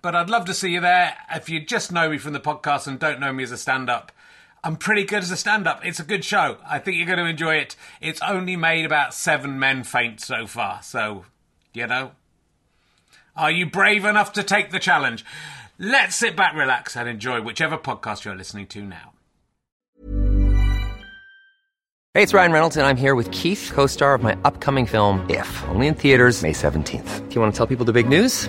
But I'd love to see you there. If you just know me from the podcast and don't know me as a stand up, I'm pretty good as a stand up. It's a good show. I think you're going to enjoy it. It's only made about seven men faint so far. So, you know, are you brave enough to take the challenge? Let's sit back, relax, and enjoy whichever podcast you're listening to now. Hey, it's Ryan Reynolds, and I'm here with Keith, co star of my upcoming film, If, only in theaters, May 17th. Do you want to tell people the big news?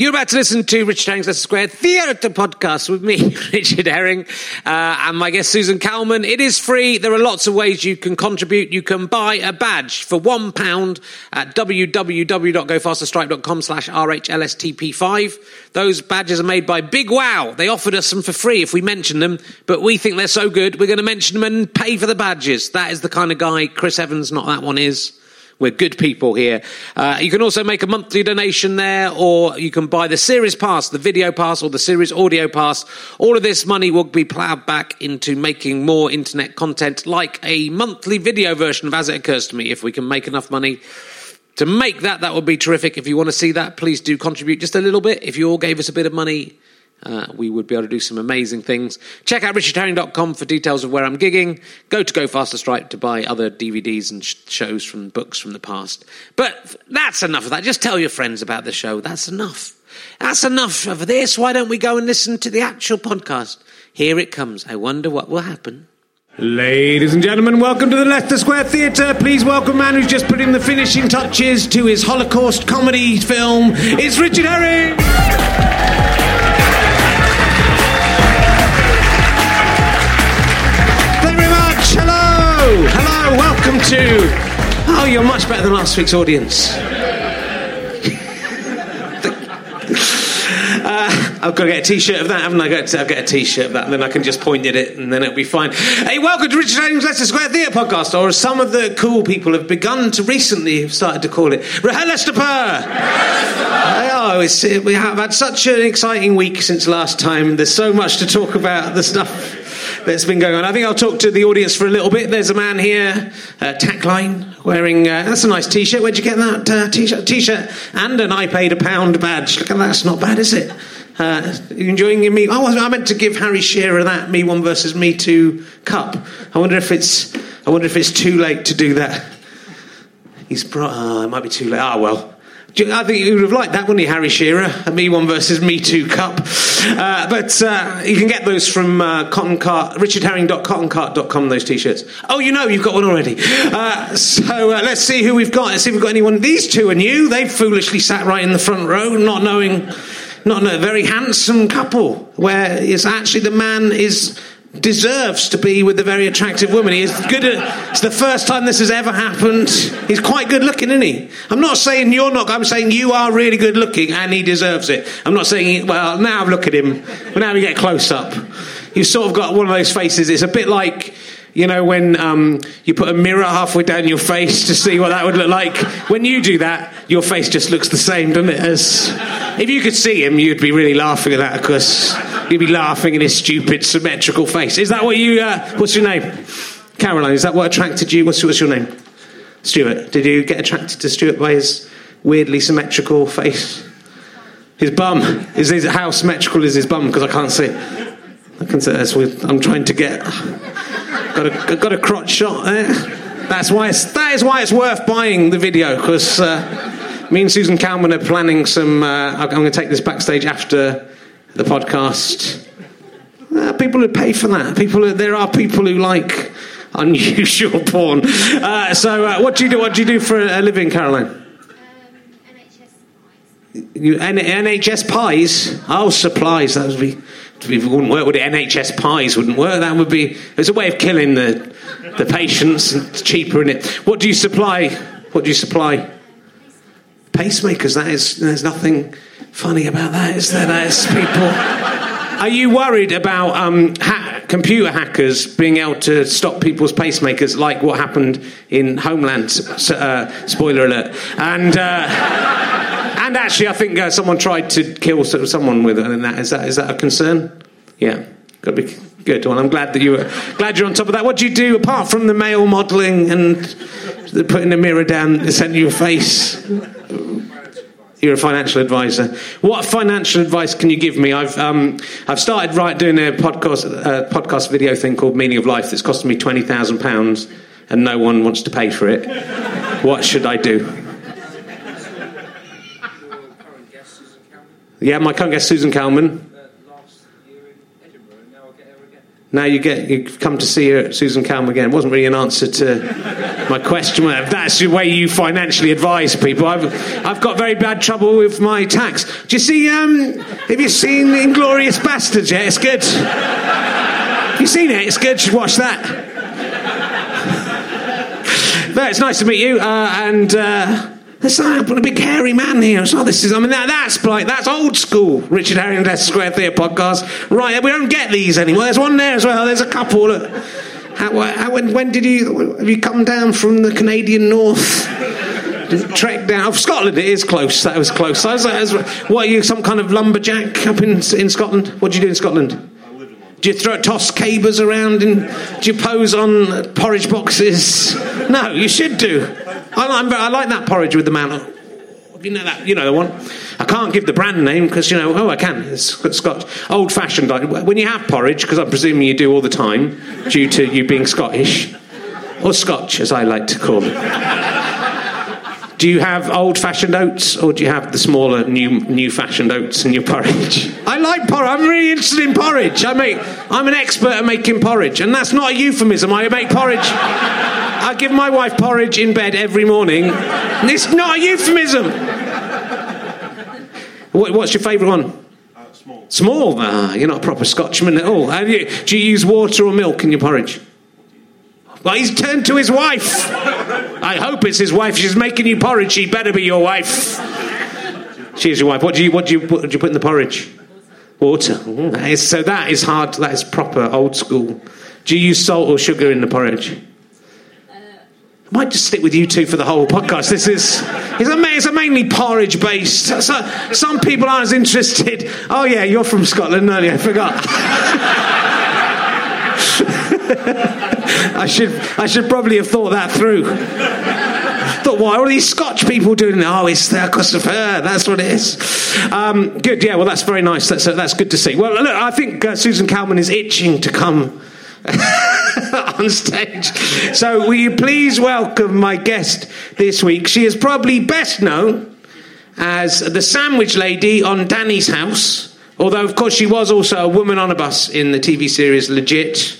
You're about to listen to Richard Herring's Leicester Square Theatre podcast with me, Richard Herring, uh, and my guest Susan Calman. It is free. There are lots of ways you can contribute. You can buy a badge for one pound at www.gofasterstripe.com slash RHLSTP5. Those badges are made by Big Wow. They offered us some for free if we mention them, but we think they're so good, we're going to mention them and pay for the badges. That is the kind of guy Chris Evans, not that one, is. We're good people here. Uh, you can also make a monthly donation there, or you can buy the series pass, the video pass, or the series audio pass. All of this money will be ploughed back into making more internet content, like a monthly video version of As It Occurs to Me. If we can make enough money to make that, that would be terrific. If you want to see that, please do contribute just a little bit. If you all gave us a bit of money, uh, we would be able to do some amazing things. Check out richardherring.com for details of where I'm gigging. Go to Go Faster Stripe to buy other DVDs and sh- shows from books from the past. But that's enough of that. Just tell your friends about the show. That's enough. That's enough of this. Why don't we go and listen to the actual podcast? Here it comes. I wonder what will happen. Ladies and gentlemen, welcome to the Leicester Square Theatre. Please welcome man who's just putting the finishing touches to his Holocaust comedy film. It's Richard Herring. Hello. Welcome to. Oh, you're much better than last week's audience. Uh, I've got to get a T-shirt of that, haven't I? Got to, I'll get a T-shirt of that, and then I can just point at it, and then it'll be fine. Hey, welcome to Richard Herring's Leicester Square Theatre podcast, or as some of the cool people have begun to recently have started to call it, Purr. Oh, it's, we have had such an exciting week since last time. There's so much to talk about. The stuff that's been going on. I think I'll talk to the audience for a little bit. There's a man here, uh, Tackline, wearing uh, that's a nice T-shirt. Where'd you get that uh, T-shirt? T-shirt and an I paid a pound badge. Look at that. That's not bad, is it? Uh, enjoying me? Oh, I meant to give Harry Shearer that Me One versus Me Two cup. I wonder if it's. I wonder if it's too late to do that. He's brought. Uh, it might be too late. Ah, well. I think you would have liked that, wouldn't you, Harry Shearer? A Me One versus Me Two Cup. Uh, but uh, you can get those from uh, Cotton Cart, richardherring.cottoncart.com, those t shirts. Oh, you know, you've got one already. Uh, so uh, let's see who we've got. Let's see if we've got anyone. These two are new. They've foolishly sat right in the front row, not knowing, not a very handsome couple, where it's actually the man is deserves to be with a very attractive woman. He is good at, it's the first time this has ever happened. He's quite good looking, isn't he? I'm not saying you're not, I'm saying you are really good looking and he deserves it. I'm not saying, well, now look at him. Now we get close up. You've sort of got one of those faces, it's a bit like, you know, when um, you put a mirror halfway down your face to see what that would look like. When you do that, your face just looks the same, doesn't it? As if you could see him, you'd be really laughing at that because you'd be laughing at his stupid symmetrical face. Is that what you? Uh, what's your name? Caroline. Is that what attracted you? What's, what's your name? Stuart. Did you get attracted to Stuart by his weirdly symmetrical face? His bum. Is his how symmetrical is his bum? Because I can't see. I can see. That's what I'm trying to get. Got a got a crotch shot there. That's why it's, that is why it's worth buying the video because uh, me and Susan Calman are planning some. Uh, I'm going to take this backstage after the podcast. Uh, people who pay for that. People, who, there are people who like unusual porn. Uh, so, uh, what do you do? What do you do for a living, Caroline? You, N- NHS pies? Oh, supplies. That would be. It wouldn't work, would it? NHS pies wouldn't work. That would be. It's a way of killing the the patients. It's cheaper, isn't it? What do you supply? What do you supply? Pacemakers. That is. There's nothing funny about that, is there? That is people. Are you worried about um, ha- computer hackers being able to stop people's pacemakers, like what happened in Homeland? Uh, spoiler alert. And. Uh, and actually, I think uh, someone tried to kill someone with it. And that is that is that a concern? Yeah, got to be good. Well, I'm glad that you were glad you're on top of that. What do you do apart from the male modelling and putting the mirror down the centre of your face? You're a financial advisor. What financial advice can you give me? I've um, I've started right doing a podcast podcast video thing called Meaning of Life that's costing me twenty thousand pounds, and no one wants to pay for it. What should I do? Yeah, my current guest Susan Calman. Now you get you come to see her, Susan Calman again. It wasn't really an answer to my question. If That's the way you financially advise people. I've I've got very bad trouble with my tax. Do you see? Um, have you seen Inglourious Basterds yet? It's good. Have you seen it? It's good. You should watch that. But it's nice to meet you, uh, and uh, there's a big hairy man here. So this is, I mean, that, that's like that's old school. Richard Herring and Leicester Square Theatre podcast. Right, we don't get these anymore. There's one there as well. There's a couple. Look. How, how, when, when did you have you come down from the Canadian North? Trek down oh, Scotland. It is close. That was close. I was, I was, what are you? Some kind of lumberjack up in in Scotland? What do you do in Scotland? Do you throw toss cabers around and do you pose on porridge boxes? No, you should do. I, I like that porridge with the man. You know that, you know the one. I can't give the brand name because you know. Oh, I can. It's got Scotch, old-fashioned. like, When you have porridge, because I'm presuming you do all the time, due to you being Scottish, or Scotch, as I like to call it. Do you have old-fashioned oats, or do you have the smaller, new, new-fashioned oats in your porridge? I like porridge. I'm really interested in porridge. I make. I'm an expert at making porridge, and that's not a euphemism. I make porridge. I give my wife porridge in bed every morning. It's not a euphemism. What, what's your favourite one? small. Small? Ah, you're not a proper Scotchman at all. You, do you use water or milk in your porridge? Well, he's turned to his wife. I hope it's his wife. She's making you porridge. She better be your wife. She is your wife. What do you what do you what do you put in the porridge? Water. Ooh, that is- so that is hard. That is proper old school. Do you use salt or sugar in the porridge? Might just stick with you two for the whole podcast. This is it's, a, mainly porridge based. So, some people aren't as interested. Oh yeah, you're from Scotland, aren't you? I forgot. I should I should probably have thought that through. Thought, why are these Scotch people doing? Oh, it's there because of her. That's what it is. Um, good, yeah. Well, that's very nice. That's uh, that's good to see. Well, look, I think uh, Susan Calman is itching to come on stage. So, will you please welcome my guest this week? She is probably best known as the sandwich lady on Dani's house. Although, of course, she was also a woman on a bus in the TV series Legit.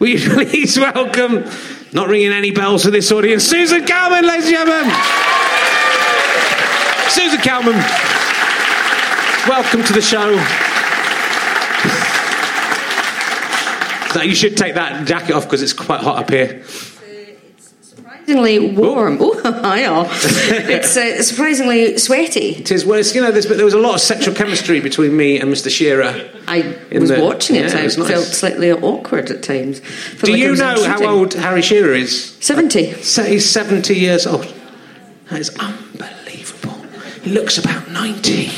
Will you please welcome, not ringing any bells for this audience, Susan Calman, ladies and gentlemen. Susan Calman, welcome to the show. Now, you should take that jacket off because it's quite hot up here. It's surprisingly warm. Oh, yeah. it's uh, surprisingly sweaty. It is, well, it's, you know, there's, but there was a lot of sexual chemistry between me and Mr. Shearer. I was the- watching it. yeah, it I was nice. felt slightly awkward at times. Do like you know how old Harry Shearer is? 70. So he's 70 years old. That is unbelievable. He looks about 90.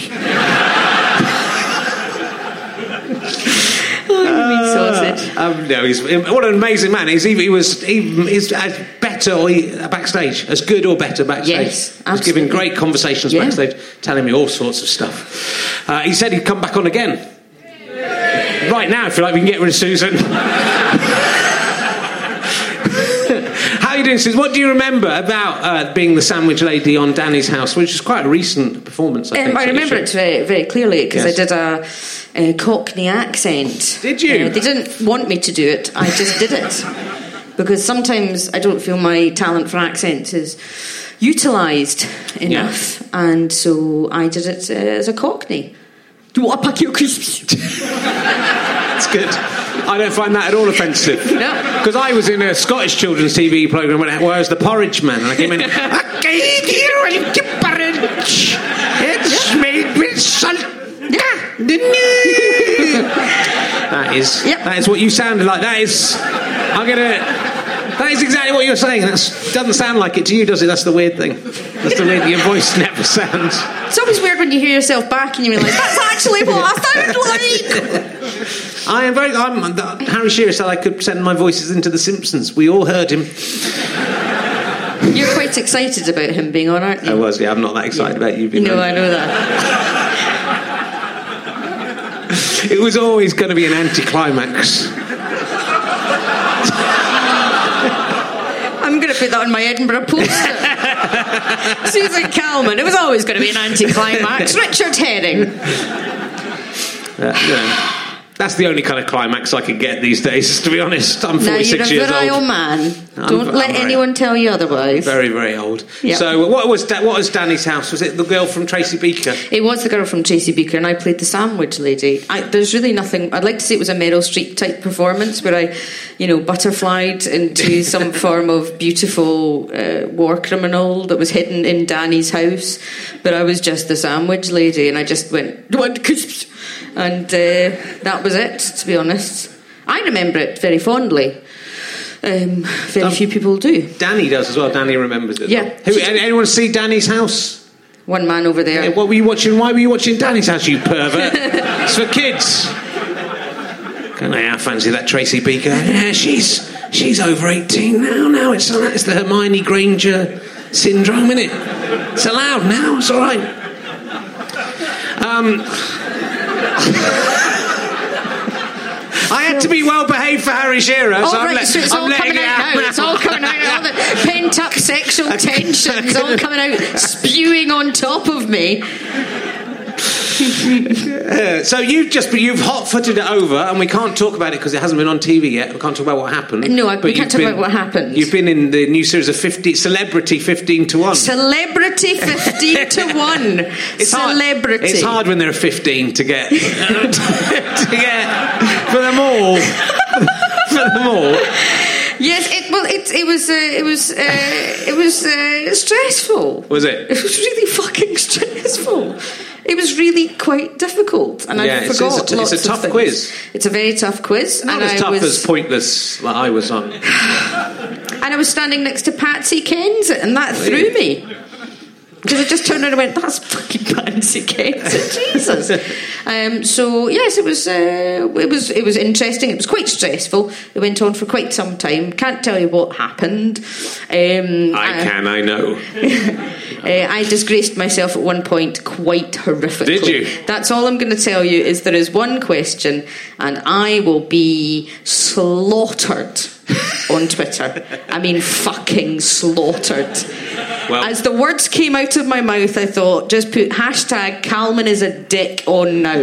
Meat sausage. Um, no, he's what an amazing man. He's even, he was even he's as better or he, backstage, as good or better backstage. Yes, he's giving great conversations Yeah. backstage, telling me all sorts of stuff. Uh, he said he'd come back on again. Right now, if you like, we can get rid of Susan. How are you doing, Susan? What do you remember about uh, being the sandwich lady on Dani's house, which is quite a recent performance? I, think, Um, I so remember it very, very clearly because Yes. I did a, a Cockney accent. Did you? Uh, they didn't want me to do it. I just did it because sometimes I don't feel my talent for accents is utilised enough, and so I did it uh, as a Cockney. Do you want a packet of crisps? It's good. I don't find that at all offensive. No. Because I was in a Scottish children's TV programme where I was the porridge man, and I came in. I gave you a porridge. It's made with salt. Yeah. Ah, that is. Yep. That is what you sounded like. That is. I'm gonna. That is exactly what you're saying. That doesn't sound like it to you, does it? That's the weird thing. That's the weird. Your voice never sounds. It's always weird when you hear yourself back and you realise that's actually what I sound like. I am very. I'm, Harry Shearer said I could send my voices into The Simpsons. We all heard him. You're quite excited about him being on, aren't you? I was, yeah. I'm not that excited about you being No, on. I know that. It was always going to be an anticlimax. I'm going to put that on my Edinburgh poster. Susan Calman. It was always going to be an anticlimax. Richard Herring. Uh, know, that's the only kind of climax I can get these days, to be honest. I'm Now 46 you're a years virile old. man. I'm- Don't I'm let very- anyone tell you otherwise. Very, very old. Yeah. So, what was da- what was Dani's house? Was it the girl from Tracy Beaker? It was the girl from Tracy Beaker, and I played the sandwich lady. I, there's really nothing. I'd like to say it was a Meryl Streep type performance where I, you know, butterflied into some form of beautiful uh, war criminal that was hidden in Dani's house. But I was just the sandwich lady, and I just went, "Do you crisps?" And uh, that was it, to be honest. I remember it very fondly. Um, very Um, few people do. Dani does as well. Dani remembers it. Yeah. Who, anyone see Dani's house? One man over there. Yeah, What were you watching? Why were you watching Dani's house, you pervert? it's for kids. Can I I fancy that Tracy Beaker? Yeah, she's she's over eighteen now. Now it's it's the Hermione Granger syndrome, isn't it? It's allowed now. It's all right. Um, I had to be well behaved for Harry Shearer, All so I'm, so it's I'm all letting coming it out now. It's all coming out. All the pent up sexual tensions all coming out, spewing on top of me. Uh, so you've just you've hot-footed it over, and we can't talk about it because it hasn't been on TV yet. We can't talk about what happened. No, I- we can't talk been- about what happened. You've been in the new series of 50, Celebrity Fifteen to One. Celebrity 15 to 1. It's hard- it's hard when there are fifteen to get to get all. for them all. Yes, it, well, it, it was, uh, it was, uh, it was uh, stressful. Was it? It was really fucking stressful. It was really quite difficult, and Yeah, I it's- it's forgot a t- it's a tough things. quiz. It's a very tough quiz, Not and as I tough was, as pointless like I was on. and I was standing next to Patsy Kensit, and that threw me. Because I just turned around and went, "That's fucking Kensit, Jesus." Um, so yes, it was, uh, it was, it was interesting. It was quite stressful. It went on for quite some time. Can't tell you what happened. Um, I can, I know. Uh, I disgraced myself at one point quite horrifically. Did you? That's all I'm going to tell you is there is one question, and I will be slaughtered on Twitter. I mean, fucking slaughtered. Well- As the words came out of my mouth, I thought, just put hashtag Calman is a dick on now.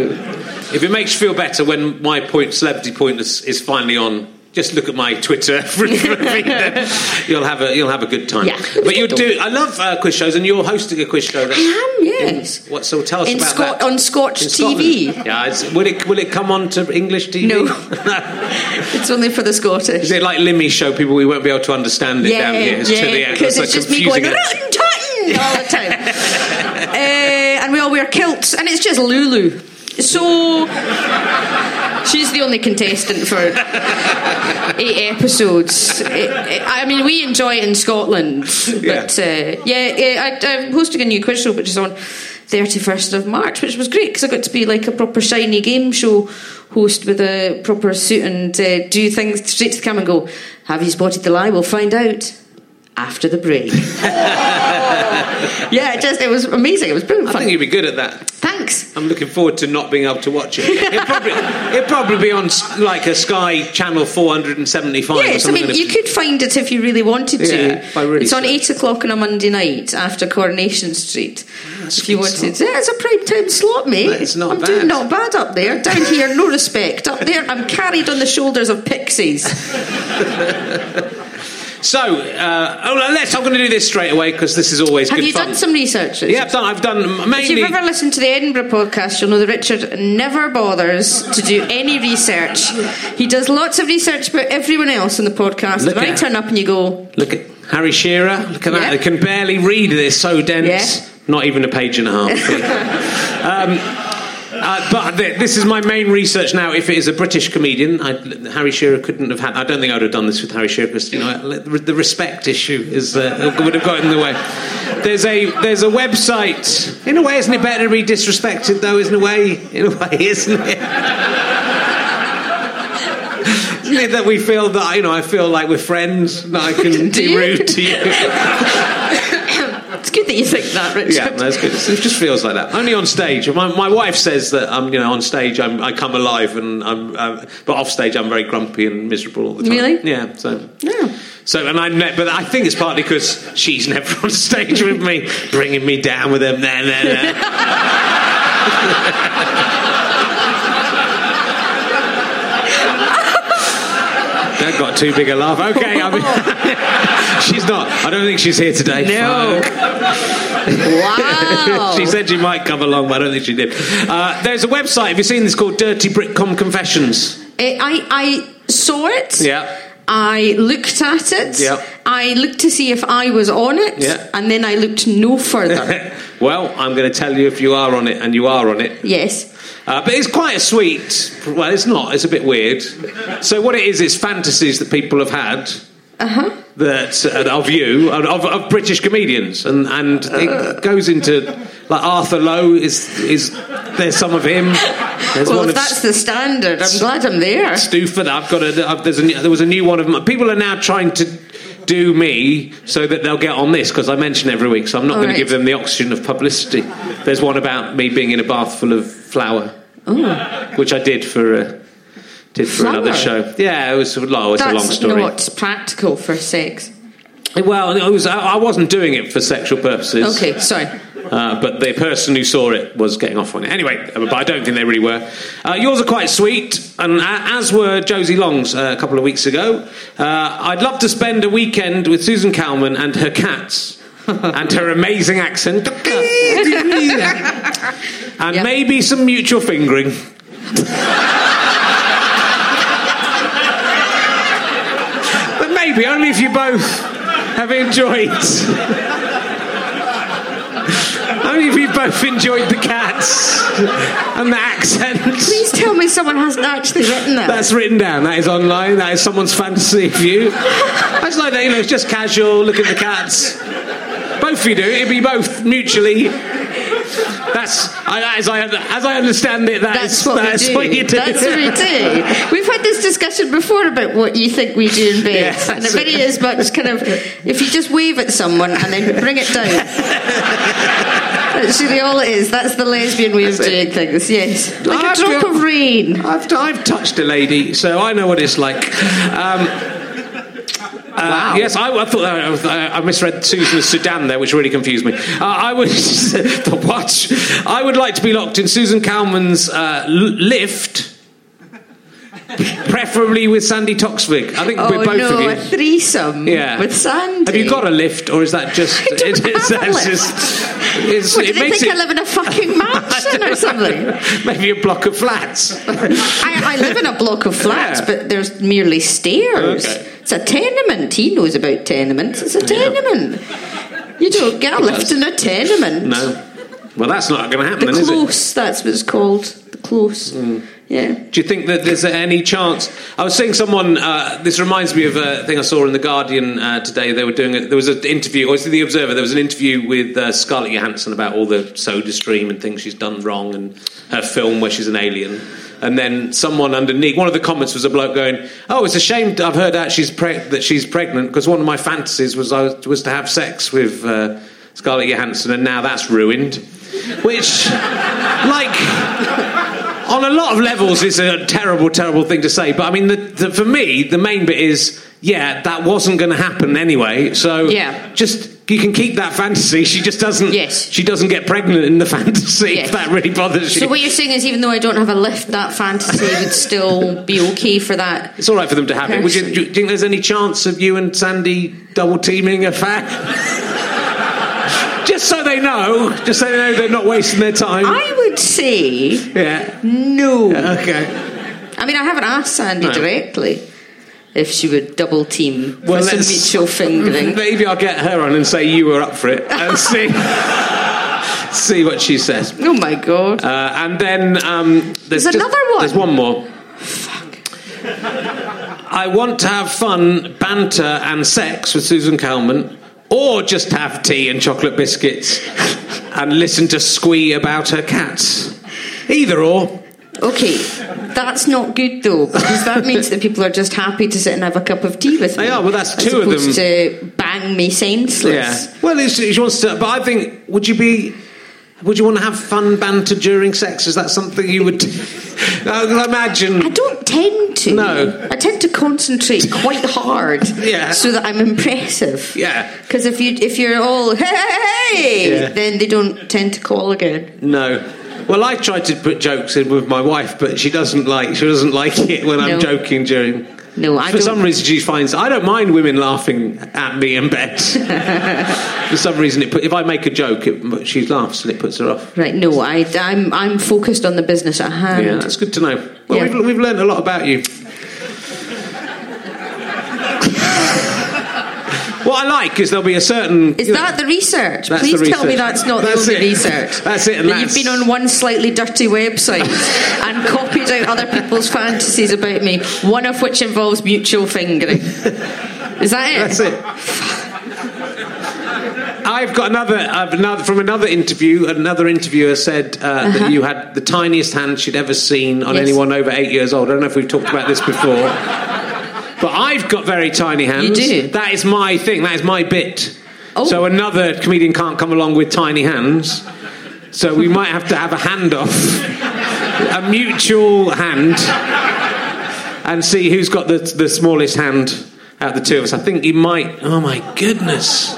If it makes you feel better when my point, celebrity point, is, is finally on, just look at my Twitter you'll have a you'll have a good time. Yeah. But you do. I love uh, quiz shows, and you're hosting a quiz show. I am, yes. What? So tell us In about Scot- that. on Scotch In TV. Yeah. It's, will it will it come on to English TV? No. It's only for the Scottish. Is it like Limmy show? People we won't be able to understand it yeah, down here. It's to the yeah, end. because That's it's so just me going all the time. uh, and we all wear kilts, and it's just Lulu. So she's the only contestant for eight episodes. I mean, we enjoy it in Scotland, but uh, yeah, yeah I, I'm hosting a new quiz show, which is on 31st of March, which was great because I got to be like a proper shiny game show host with a proper suit and uh, do things straight to the camera and go, "Have you spotted the lie? We'll find out." After the break, yeah, it just it was amazing. It was brilliant I fun. think you'd be good at that. Thanks. I'm looking forward to not being able to watch it. It'd probably, it'd probably be on like a Sky Channel 475 or Yes, I mean, you could find it if you really wanted to. Yeah, really it's on eight o'clock on a Monday night after Coronation Street. That's if you wanted, slot. yeah, it's a prime time slot, mate. It's not I'm bad. doing not bad up there. Down here, no respect. Up there, I'm carried on the shoulders of pixies. So, uh, oh, let's. I'm going to do this straight away because this is always Have good you fun. done some research? Richard? Yeah, I've done. I've done mainly. If you've ever listened to the Edinburgh podcast, you'll know that Richard never bothers to do any research. He does lots of research about everyone else in the podcast. Look and I turn up and you go, Look at Harry Shearer. Look at that. Yeah. I can barely read this. So dense. Yeah. Not even a page and a half. um, uh, but th- this is my main research now. If it is a British comedian, I, Harry Shearer couldn't have had. I don't think I would have done this with Harry Shearer because you know the respect issue is uh, would have got in the way. There's a there's a website. In a way, isn't it better to be disrespected though? Isn't a way? In a way, isn't it? Isn't it that we feel that you know I feel like we're friends that I can Do be rude to you? good that you think that, Richard. Yeah, that's good. It just feels like that. Only on stage. My, my wife says that I'm, you know, on stage I'm, I come alive, and I'm, um, but off stage I'm very grumpy and miserable all the time. Really? Yeah. So. Yeah. So and I, met, but I think it's partly because she's never on stage with me, bringing me down with them. Nah, nah, nah. That got too big a laugh. Okay, I mean, she's not. I don't think she's here today. No. wow. she said she might come along, but I don't think she did. Uh, there's a website. Have you seen this called Dirty Britcom Confessions? Eh, I, I saw it. Yeah. I looked at it. Yeah. I looked to see if I was on it. Yeah. And then I looked no further. well, I'm going to tell you if you are on it, and you are on it. yes. Uh, but it's quite a sweet. Well, it's not. It's a bit weird. So what it is, it's fantasies that people have had. Uh-huh. That uh, of you of, of, British comedians, and and it goes into like Arthur Lowe is is there's some of him. There's Well, one if of that's the standard, I'm glad I'm there. Stuford. I've got a. I've, there's a there was a new one of my, people are now trying to do me so that they'll get on this because I mention every week. So I'm not going right. to give them the oxygen of publicity. There's one about me being in a bath full of flour, which I did for. Uh, did for another show. Yeah, it was. Oh, it's a long story. That's not practical for sex. Well, it was, I wasn't doing it for sexual purposes. Okay, sorry. Uh, but the person who saw it was getting off on it. Anyway, uh, but I don't think they really were. Uh, yours are quite sweet, and as were Josie Long's uh, a couple of weeks ago. Uh, I'd love to spend a weekend with Susan Calman and her cats. and her amazing accent. and Yeah. maybe some mutual fingering. but maybe only if you both have enjoyed. only if you both enjoyed the cats and the accent. Please tell me someone hasn't actually written that. That's written down. That is online. That is someone's fantasy you. I like that. You know, it's just casual. Look at the cats. Both of you do. It'd be both mutually. That's I, as I as I understand it. That That's is- what that's we do. what you do. That's what we do. We've had this discussion before about what you think we do in bed, Yes, and it that's really it. is much kind of if you just wave at someone and then bring it down. That's really all it is. That's the lesbian way of That's it. doing things. Yes, like I've a drop got- of rain. I've, I've touched a lady, so I know what it's like. Um, wow. Yes, I, I thought I was- I, misread Susan as Sudan there, which really confused me. Uh, I would the what? I would like to be locked in Susan uh, l- lift, preferably with Sandi Toksvig. I think Oh we're both no, of a you. threesome Yeah. with Sandi. Have you got a lift, or is that just? I don't it's, have a lift. just. It's, What, do it they think it I live in a fucking mansion or something? maybe a block of flats. I, I live in a block of flats, Yeah. but there's merely stairs. Okay. It's a tenement. He knows about tenements. It's a tenement. You don't get a lift in a tenement. no. Well, that's not going to happen, The then, is it? close, that's what it's called. The close. Mm. Yeah. Do you think that there's any chance? I was seeing someone. Uh, this reminds me of a thing I saw in the Guardian uh, today. They were doing. A, there was an interview, or the Observer? There was an interview with uh, Scarlett Johansson about all the Soda Stream and things she's done wrong, and her film where she's an alien. And then someone underneath, one of the comments was a bloke going, "Oh, it's a shame I've heard out she's preg- that she's pregnant because one of my fantasies was I was, was to have sex with uh, Scarlett Johansson, and now that's ruined." Which, like on a lot of levels, it's a terrible, terrible thing to say. But I mean, the, the, for me, the main bit is, yeah, that wasn't going to happen anyway. So Yeah. just you can keep that fantasy. She just doesn't. Yes. She doesn't get pregnant in the fantasy. Yes. If that really bothers you. So what you're saying is, even though I don't have a lift, that fantasy would still be okay for that. it's all right for them to have it. Would you, do you think there's any chance of you and Sandi double teaming a fact? just so they know, just so they know they're not wasting their time. I would say yeah. no. Okay. I mean, I haven't asked Sandi No. directly if she would double team Well, for some mutual fingering. Maybe I'll get her on and say you were up for it and see see what she says. Oh my god! Uh, and then um, there's, There's just- another one. There's one more. Fuck. I want to have fun, banter, and sex with Susan Calman, or just have tea and chocolate biscuits and listen to squee about her cats. Either or. Okay, that's not good though, because that means that people are just happy to sit and have a cup of tea with me. They are, well, that's two of opposed to bang me senseless. Yeah. Well, it's, she wants to, but I think would you be? Would you want to have fun banter during sex? Is that something you would? Uh, I imagine. I don't tend to. No. I tend to concentrate quite hard. Yeah. So that I'm impressive. Yeah. Because if you if you're all hey, hey, hey Yeah. then they don't tend to call again. No. Well, I tried to put jokes in with my wife, but she doesn't like she doesn't like it when I'm joking during. No, I For don't. some reason, she finds I don't mind women laughing at me in bed. For some reason, it put, if I make a joke, it, she laughs and it puts her off. Right, no, I, I'm I'm focused on the business at hand. Yeah, that's good to know. Well, Yeah. we've, we've learned a lot about you. What I like is there'll be a certain. Is that the research? Please the tell me that's not That's the only it. research. That's it, and that you've been on one slightly dirty website and copied out other people's fantasies about me, one of which involves mutual fingering. Is that it? That's it. I've got another, another from another interview. Another interviewer said uh, that you had the tiniest hand she'd ever seen on Uh-huh. Yes. anyone over eight years old. I don't know if we've talked about this before, but I've got very tiny hands. You do? That is my thing. That is my bit. Oh. So another comedian can't come along with tiny hands. So we might have to have a handoff, a mutual hand, and see who's got the the smallest hand out of the two of us. I think you might. Oh my goodness!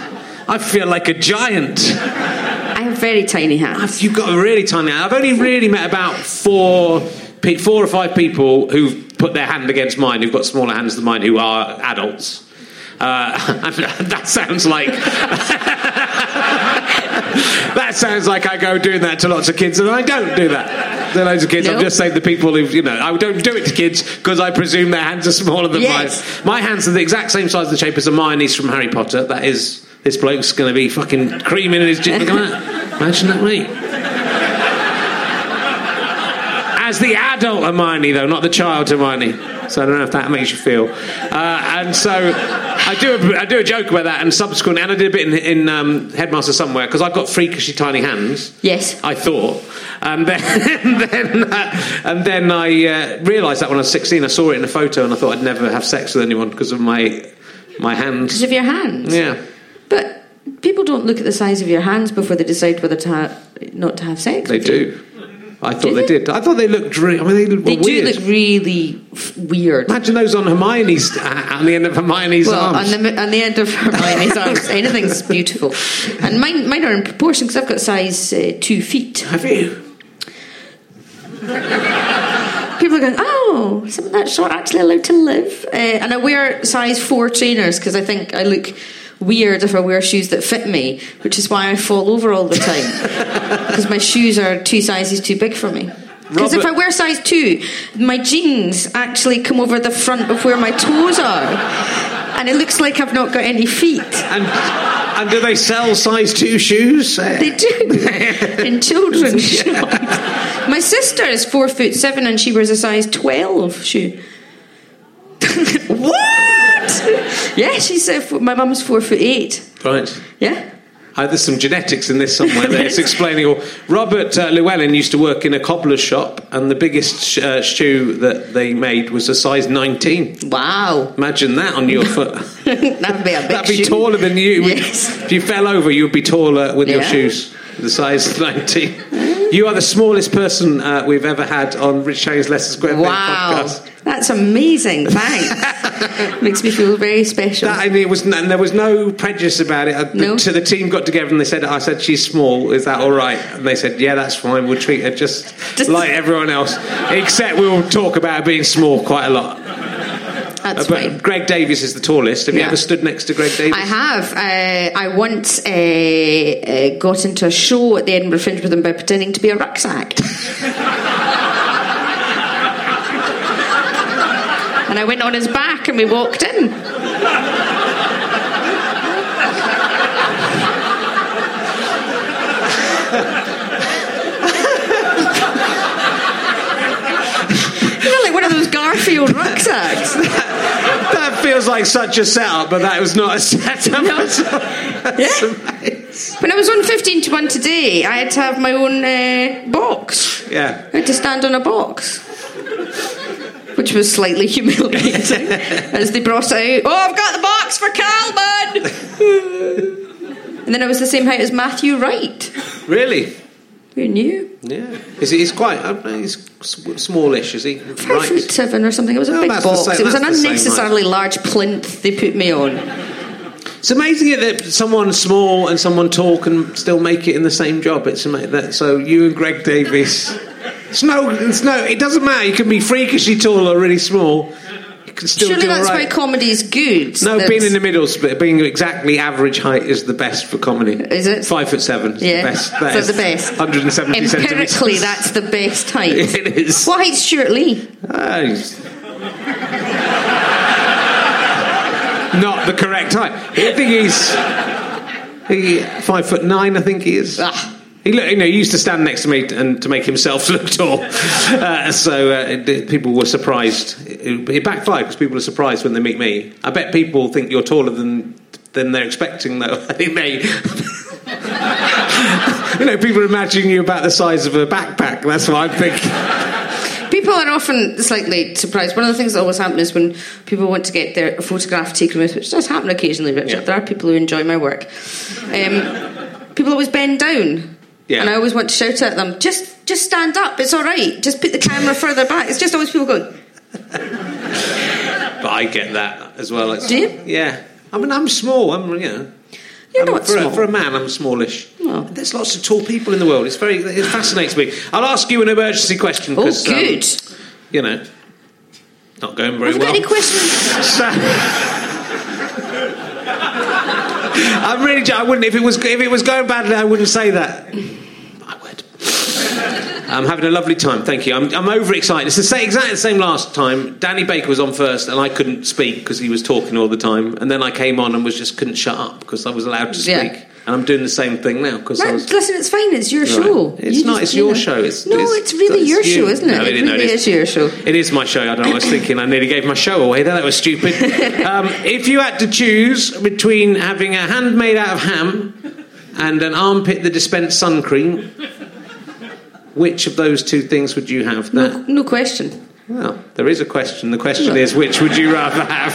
I feel like a giant. I have very tiny hands. You've got a really tiny hand. I've only really met about four, four or five people who've put their hand against mine, who've got smaller hands than mine, who are adults. Uh, that sounds like that sounds like I go doing that to lots of kids, and I don't do that to loads of kids. I'm just saying the people who you know I don't do it to kids because I presume their hands are smaller than Yes. mine. My hands are the exact same size and shape as Hermione's from Harry Potter. That is, this bloke's going to be fucking creaming in his gym. Look. Imagine that, mate. As the adult Hermione, though, not the child Hermione. So I don't know if that makes you feel. Uh, and so I do a, I do a joke about that, and subsequently, and I did a bit in, in um, Headmaster somewhere because I've got freakishly tiny hands. Yes. I thought, and then and then, uh, and then I uh, realised that when I was sixteen, I saw it in a photo, and I thought I'd never have sex with anyone because of my my hands. Because of your hands. Yeah. But people don't look at the size of your hands before they decide whether to have, not to have sex. They with you. I thought Do they they? did. I thought they looked. I mean, they. They do weird. look really f- weird. Imagine those on Hermione's uh, on the end of Hermione's Well, arms. on the, on the end of Hermione's arms, anything's beautiful. And mine, mine are in proportion because I've got size uh, two feet. Have you? People are going, oh, someone that short actually allowed to live? Uh, and I wear size four trainers because I think I look weird if I wear shoes that fit me, which is why I fall over all the time because my shoes are two sizes too big for me. Because if I wear size two, my jeans actually come over the front of where my toes are. And it looks like I've not got any feet. And and do they sell size two shoes? They do in children's shops. My sister is four foot seven and she wears a size twelve shoe. what? Yeah, she's uh, four, my mum's four foot eight. right. Yeah. Uh, there's some genetics in this somewhere there. It's explaining all. Robert uh, Llewellyn used to work in a cobbler's shop, and the biggest sh- uh, shoe that they made was a size 19. Wow. Imagine that on your foot. That'd be a big That'd be shoe. taller than you. Yes. If you fell over, you would be taller with your shoes. The size 19. You are the smallest person uh, we've ever had on Rich Chang's Leicester Square Wow. podcast. That's amazing. Thanks. Makes me feel very special. That, and it was, and there was no prejudice about it. The- No. So the team got together and they said, "I said she's small. Is that all right?" And they said, "Yeah, that's fine. We'll treat her just, Just- like everyone else, except we'll talk about her being small quite a lot." That's but fine. Greg Davies is the tallest. Have you ever stood next to Greg Davies? I have. Uh, I once uh, uh, got into a show at the Edinburgh Fringe with him by pretending to be a rucksack. and I went on his back and we walked in. Like one of those Garfield rucksacks. that feels like such a setup, but that was not a setup. No. Yeah. When I was on 15 to 1 today, I had to have my own uh, box. Yeah. I had to stand on a box. Which was slightly humiliating as they brought out. Oh, I've got the box for Calman! and then I was the same height as Matthew Wright. Really? Who knew? Yeah. Is he, he's quite. I don't know, he's smallish, is he? Five foot seven or something. It was a No, big box. same- it was an unnecessarily large plinth they put me on. It's amazing that someone small and someone tall can still make it in the same job. It's amazing that. So you and Greg Davies. It's no. It's no. It doesn't matter. You can be freakishly tall or really small. You can still Surely do all that's right. why is good. No, That- being in the middle, sp- being exactly average height is the best for comedy. Is it? Five foot seven. is Yeah, the best. so That is the best. 170 Empirically, centimeters. that's the best height. It is. What height's Stewart Lee? He's- Not the correct height. I think he's he, five foot nine. I think he is. Ah. He, look, you know, he used to stand next to me and to make himself look tall. Uh, so uh, it- people were surprised. It, it backfired because people are surprised when they meet me. I bet people think you're taller than than they're expecting, though. I think they. you know, people are imagining you about the size of a backpack. That's what I think. People are often slightly surprised. One of the things that always happens is when people want to get their photograph taken with, which does happen occasionally, Richard. Yeah. There are people who enjoy my work. Um, people always bend down. Yeah. And I always want to shout at them, just just stand up, it's all right. Just put the camera further back. It's just always people going, But I get that as well. It's- Do you? Yeah. I mean, I'm small. I'm, you know. You're I'm- not for, small. A, for a man, I'm smallish. Oh. There's lots of tall people in the world. It's very. It fascinates me. I'll ask you an emergency question. oh, um, good. you know, not going very Have you well. got any questions? So- I'm really. I wouldn't if it was if it was going badly. I wouldn't say that. I would. I'm having a lovely time. Thank you. I'm, I'm overexcited. It's the same, exactly the same last time. Danny Baker was on first, and I couldn't speak because he was talking all the time. And then I came on and was just couldn't shut up because I was allowed to speak. Yeah. And I'm doing the same thing now because No, was. listen, it's fine. It's your Right. show. It's You not. just, It's you your know. show. It's, no, it's, really your you. show, isn't it? No, it it, no, really it is your show. It is my show. I don't know. I was thinking I nearly gave my show away. There, that was stupid. Um, if you had to choose between having a hand made out of ham and an armpit that dispensed sun cream, which of those two things would you have? No, That, no question. well, there is a question. The question is, which would you rather have?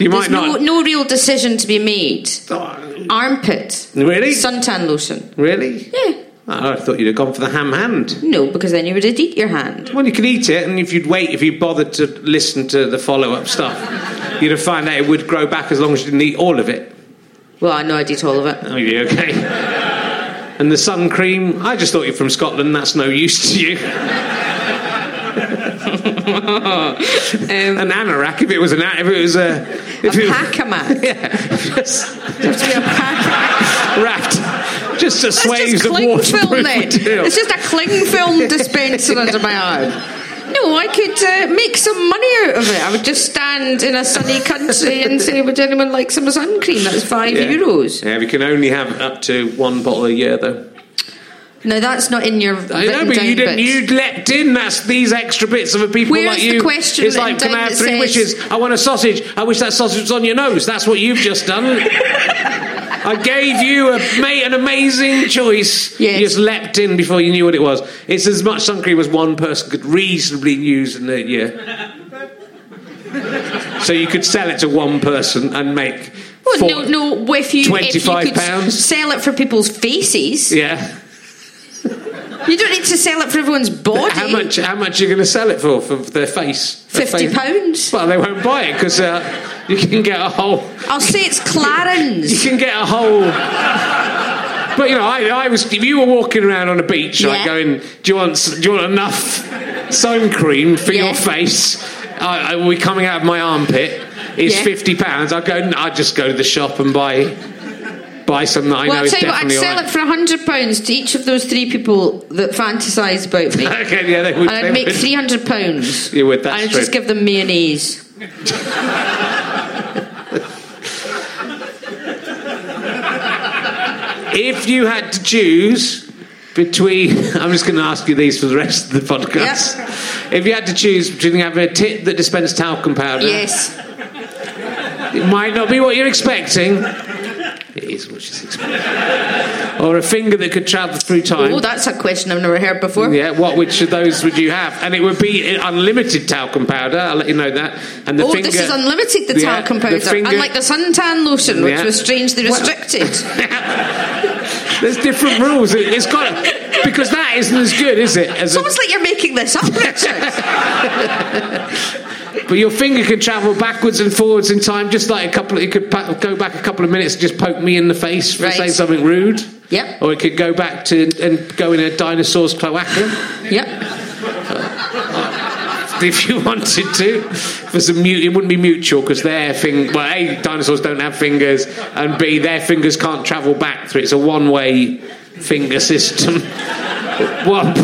You There's might no, not. no real decision to be made. Oh, Armpit. Really? Suntan lotion. Really? Yeah. Oh, I thought you'd have gone for the ham hand. No, because then you would have eat your hand. Well, you could eat it, and if you'd wait, if you bothered to listen to the follow up stuff, you'd have found out it would grow back as long as you didn't eat all of it. Well, I know I'd eat all of it. Oh, yeah, okay. And the sun cream, I just thought you're from Scotland, that's no use to you. an anorak, if it was an if it was a. If A pack-a-mac. Yeah. Just to be a pack. wrapped. Just a just of waterproof material. It's just a cling film dispenser under my arm. No, I could uh, make some money out of it. I would just stand in a sunny country and say, "Would anyone like some sun cream?" That's five Yeah. euros. Yeah, we can only have up to one bottle a year, though. No, that's not in your. I know, but you didn't. You leapt in. That's these extra bits of a people Where's like the you. question it's like, can I have three says- wishes? I want a sausage. I wish that sausage was on your nose. That's what you've just done. I gave you a, an amazing choice. Yes. You just leapt in before you knew what it was. It's as much sun cream as one person could reasonably use in a year. so you could sell it to one person and make. Well, no, no. If you, if you £25 could pounds? sell it for people's faces, Yeah. You don't need to sell it for everyone's body. How much? How much are you going to sell it for? For their face? Their Fifty face? pounds. Well, they won't buy it because uh, you can get a whole. I'll say it's Clarins. You can get a whole. But you know, I, I was. If you were walking around on a beach, like going, "Do you want? Do you want enough sun cream for Yeah. your face?" I, I, be coming out of my armpit. It's Yeah. fifty pounds. I go. I just go to the shop and buy buy something that I Well, know I'll is tell you what, I'd definitely sell alright. it for a hundred pounds to each of those three people that fantasise about me. Okay, yeah, they would. and they I'd make would. three hundred pounds. You would, that's And I'd true. just give them mayonnaise. If you had to choose between, I'm just going to ask you these for the rest of the podcast. If you had to choose between having a tit that dispensed talcum powder, Yes. it might not be what you're expecting. Is what she's. Or a finger that could travel through time. Oh, that's a question I've never heard before. yeah, what which of those would you have? And it would be unlimited talcum powder. I'll let you know that. And the oh, finger, this is unlimited, the Yeah, talcum the powder. finger- Unlike the suntan lotion, which Yeah. was strangely restricted. There's different rules. It- It's got to, because that isn't as good, is it? As it's a, almost like you're making this up, Richard. But your finger can travel backwards and forwards in time, just like a couple. It could pa- go back a couple of minutes and just poke me in the face for Right. saying something rude. Yep. Or it could go back to and go in a dinosaur's cloaca yep. if you wanted to. For some mute, it wouldn't be mutual because their fing. Well, a dinosaurs don't have fingers, and b their fingers can't travel back through. It's a one-way finger system. one.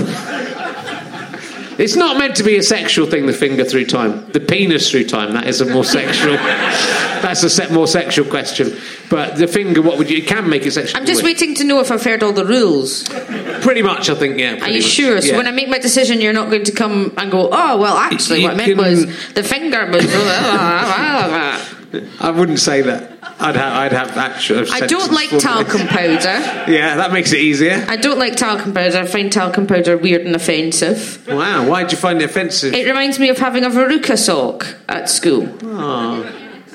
It's not meant to be a sexual thing. The finger through time, the penis through time. That is a more sexual. that's a se- more sexual question. But the finger, what would you? It can make it sexual. I'm just waiting to know if I've heard all the rules. Pretty much, I think. Yeah. Are you much. sure? So Yeah. when I make my decision, you're not going to come and go, oh, well, actually, You what I meant can- was the finger was. I wouldn't say that. I'd have. I'd have actual. I don't like talcum powder. Yeah, that makes it easier. I don't like talcum powder. I find talcum powder weird and offensive. Wow, why did you find it offensive? It reminds me of having a veruca sock at school. Oh.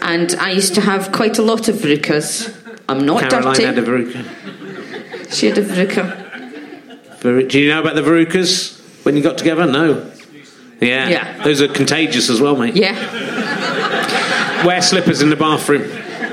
And I used to have quite a lot of verucas. I'm not Caroline dirty. had a veruca. She had a veruca. Veru- Do you know about the verucas when you got together? No. Yeah. Yeah. Those are contagious as well, mate. Yeah. Wear slippers in the bathroom.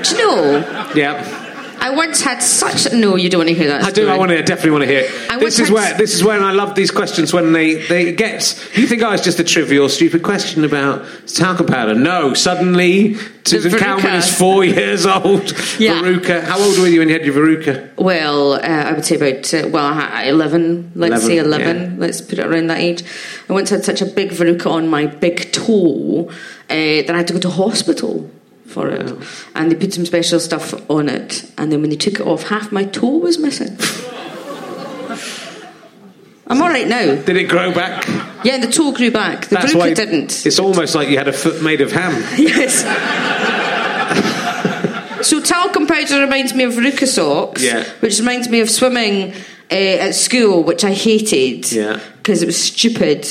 Do you know, Yeah. I once had such. No, you don't want to hear that. I do. I want to definitely want to hear. It. I This is where this is when I love these questions when they they get. You think I was just a trivial, stupid question about talcum powder? No. Suddenly, Susan veruca. Calman is four years old. Yeah. Veruca. How old were you when you had your veruca? Well, uh, I would say about uh, well, 11. Let's say 11, 11. Let's put it around that age. I once had such a big verruca on my big toe uh, that I had to go to hospital for it, and they put some special stuff on it. And then when they took it off, half my toe was missing. I'm all right now. Did it grow back? Yeah, the toe grew back. The That's why didn't. It's almost like you had a foot made of ham. Yes. so talcum powder reminds me of verruca socks, Yeah. which reminds me of swimming uh, at school, which I hated Yeah. because it was stupid.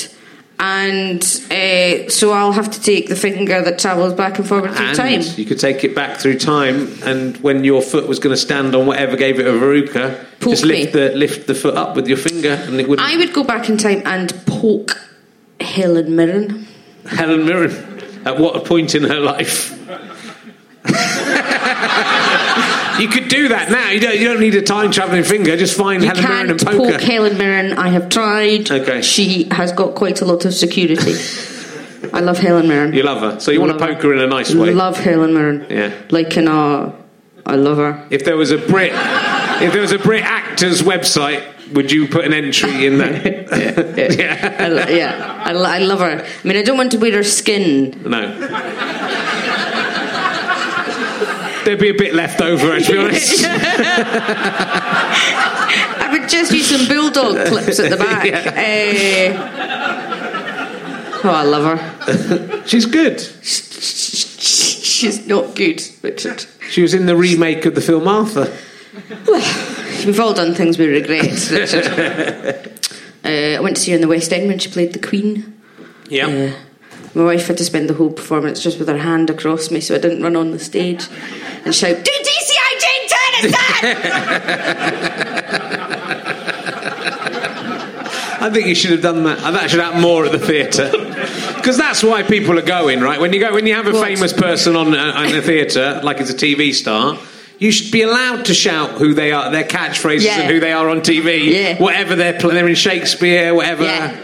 And uh, so I'll have to take the finger that travels back and forward through And time. you could take it back through time, and when your foot was going to stand on whatever gave it a verruca, Poke just lift me. the lift the foot up with your finger, and it would. I would go back in time and poke Helen Mirren. Helen Mirren, at what point in her life? you could do that now. You don't. You don't need a time traveling finger. Just find You Helen Mirren and poke poke her. Helen Mirren. I have tried. Okay. She has got quite a lot of security. I love Helen Mirren. You love her, so you want to poke her in a nice way. Love Helen Mirren. Yeah. Like in a, I love her. If there was a Brit, if there was a Brit actors website, would you put an entry in that? yeah. I, yeah, I, I love her. I mean, I don't want to wear her skin. No. There'd be a bit left over, to be honest. I would just use some bulldog clips at the back. Eh, oh, I love her. She's good. She's not good, Richard. She was in the remake of the film Arthur. We've all done things we regret, Richard. uh, I went to see her in the West End when she played the Queen. Yeah. Uh, my wife had to spend the whole performance just with her hand across me so I didn't run on the stage and shout, Do DCI Jane Turner, I think you should have done that. That should happen more at the theatre. Because that's why people are going, right? When you go, when you have a What? famous person on uh, in a theatre, like it's a TV star, you should be allowed to shout who they are, their catchphrases, Yeah. and who they are on TV. Yeah. Whatever they're playing, they're in Shakespeare, whatever. Yeah.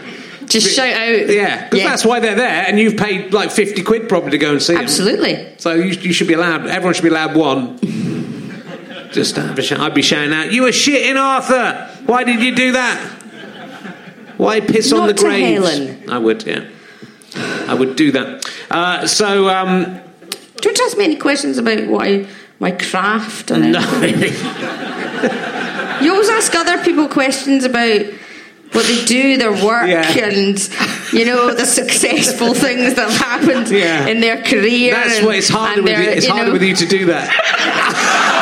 Just shout out. Yeah, because that's why they're there, and you've paid like fifty quid probably to go and see them. Absolutely. So you, you should be allowed. Everyone should be allowed one. Just have a shout. I'd be shouting out, "You were shitting, Arthur! Why did you do that? Why piss on the graves?" I would, yeah. I would do that. Uh, so, um, Don't ask me any questions about why my craft and no, You always ask other people questions about what they do, their work, Yeah. and you know the successful things that have happened Yeah. in their career. that's and, what it's harder with you. It's you harder know- with you to do that.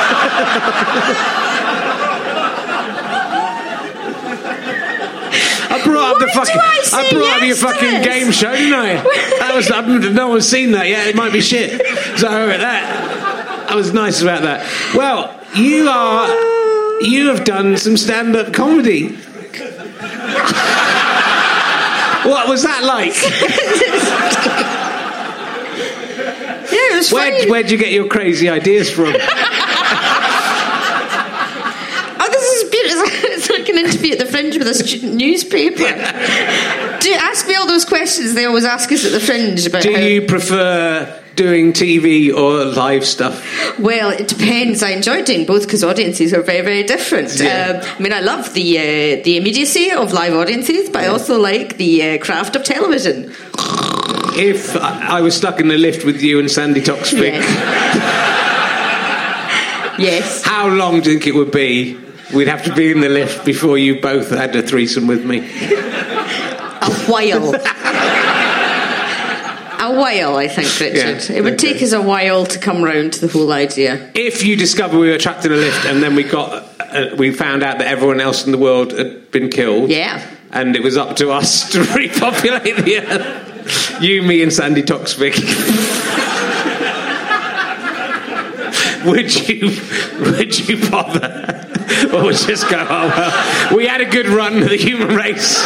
I brought up the Why fucking. I say brought up your fucking game show, didn't I? That was. I've, no one's seen that yet. It might be shit. So that. I was nice about that. Well, you are. You have done some stand-up comedy. What was that like? Yeah, it was Where, fine. where'd you get your crazy ideas from? Oh, this is beautiful. It's like an interview at the Fringe with a student newspaper. Ask me all those questions they always ask us at the Fringe about Do how you prefer doing TV or live stuff? Well, it depends. I enjoy doing both because audiences are very, very different. Yeah. Um, I mean, I love the uh, the immediacy of live audiences, but I also like the uh, craft of television. If I I was stuck in the lift with you and Sandi Toksvig, Yes. yes. how long do you think it would be? We'd have to be in the lift before you both had a threesome with me. A while. a while, I think, Richard. Yeah, it would take us a while to come round to the whole idea. If you discover we were trapped in a lift and then we got, uh, we found out that everyone else in the world had been killed, Yeah. and it was up to us to repopulate the earth. You, me, and Sandi Toksvig. would you? Would you bother? Oh, or would just go? Oh well, we had a good run of the human race.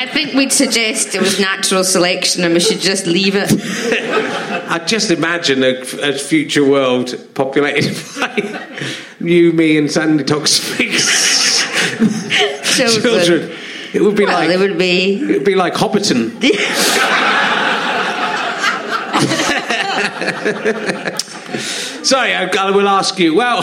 I think we'd suggest it was natural selection and we should just leave it. I just imagine a, a future world populated by you, me, and Sandi Toksvig's Children. children. It would be Well, like they would be. it would be like Hobbiton. Sorry, I, I will ask you. Well,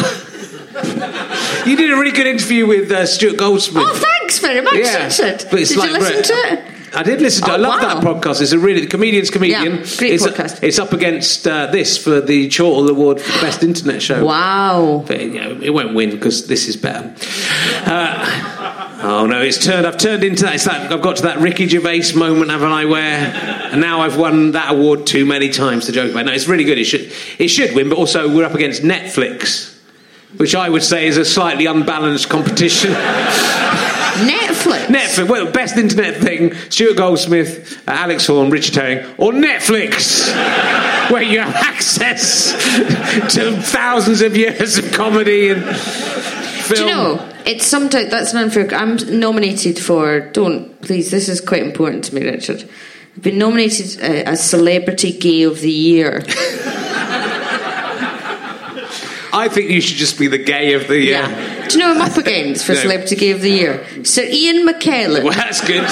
you did a really good interview with uh, Stuart Goldsmith. Oh, thanks very much, Richard. but it's Did like- you listen to it? I did listen to. it. I Oh, love wow. that podcast. It's a really the comedian's comedian. Yeah, great it's, podcast. It's up against uh, this for the Chortle Award for the best internet show. Wow. But you know, it won't win because this is better. Uh, oh no, it's turned. I've turned into that. It's that. I've got to that Ricky Gervais moment, haven't I? Where and now I've won that award too many times to joke about. No, it's really good. It should. It should win, but also we're up against Netflix, which I would say is a slightly unbalanced competition. Netflix. Netflix. Well, best internet thing: Stuart Goldsmith, uh, Alex Horne, Richard Herring, or Netflix, where you have access to thousands of years of comedy and film. Do you know? It's sometimes that's an unfair. I'm nominated for. Don't please. This is quite important to me, Richard. I've been nominated uh, as Celebrity Gay of the Year. I think you should just be the gay of the year. Yeah. Uh, Do you know who I'm up against for No. Celebrity Gay of the Year? Sir Ian McKellen, Well, that's good.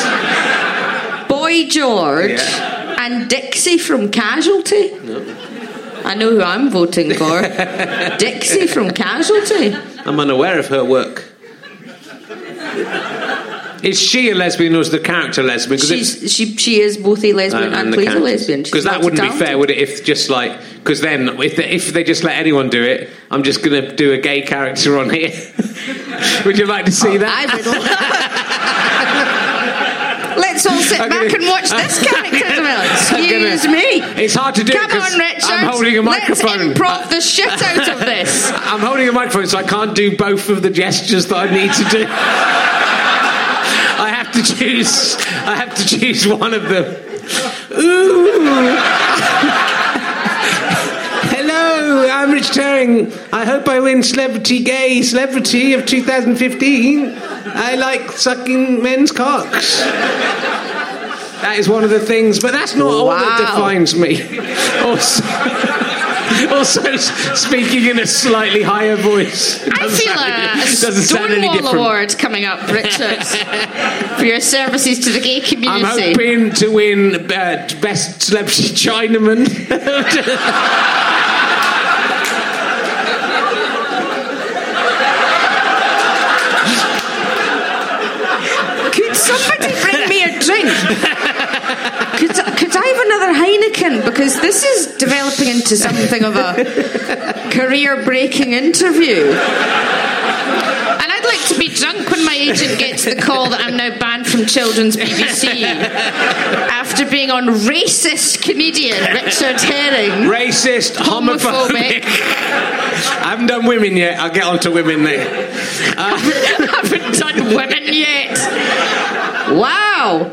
Boy George, Yeah. and Dixie from Casualty. I know who I'm voting for. Dixie from Casualty. I'm unaware of her work. Is she a lesbian or is the character lesbian? She's, she she is both a lesbian uh, and, plays a lesbian. Because that wouldn't be fair, would it? If just like, because then if they, if they just let anyone do it, I'm just going to do a gay character on here. would you like to see that? I would. Let's all sit I'm back and watch this character develop. I'm gonna- Excuse me. It's hard to do Come on, Richard. I'm holding a microphone. Let's improv the shit out of this. I'm holding a microphone, so I can't do both of the gestures that I need to do. I have to choose. I have to choose one of them. Ooh. Hello, I'm Rich Turing. I hope I win Celebrity Gay Celebrity of 2015. I like sucking men's cocks. That is one of the things, but that's not all that defines me. Also, also speaking in a slightly higher voice. I feel sound a, any- doesn't sound any Stonewall different. Award coming up, Richard, for your services to the gay community. I'm hoping to win uh, best celebrity Chinaman. Could somebody bring me a drink? Could, could I have another Heineken? Because this is developing into something of a career breaking interview. And I'd like to be drunk when my agent gets the call that I'm now banned from children's BBC after being on racist comedian Richard Herring. Racist, homophobic. Homophobic. I haven't done women yet. I'll get on to women there. I haven't done women yet. Wow.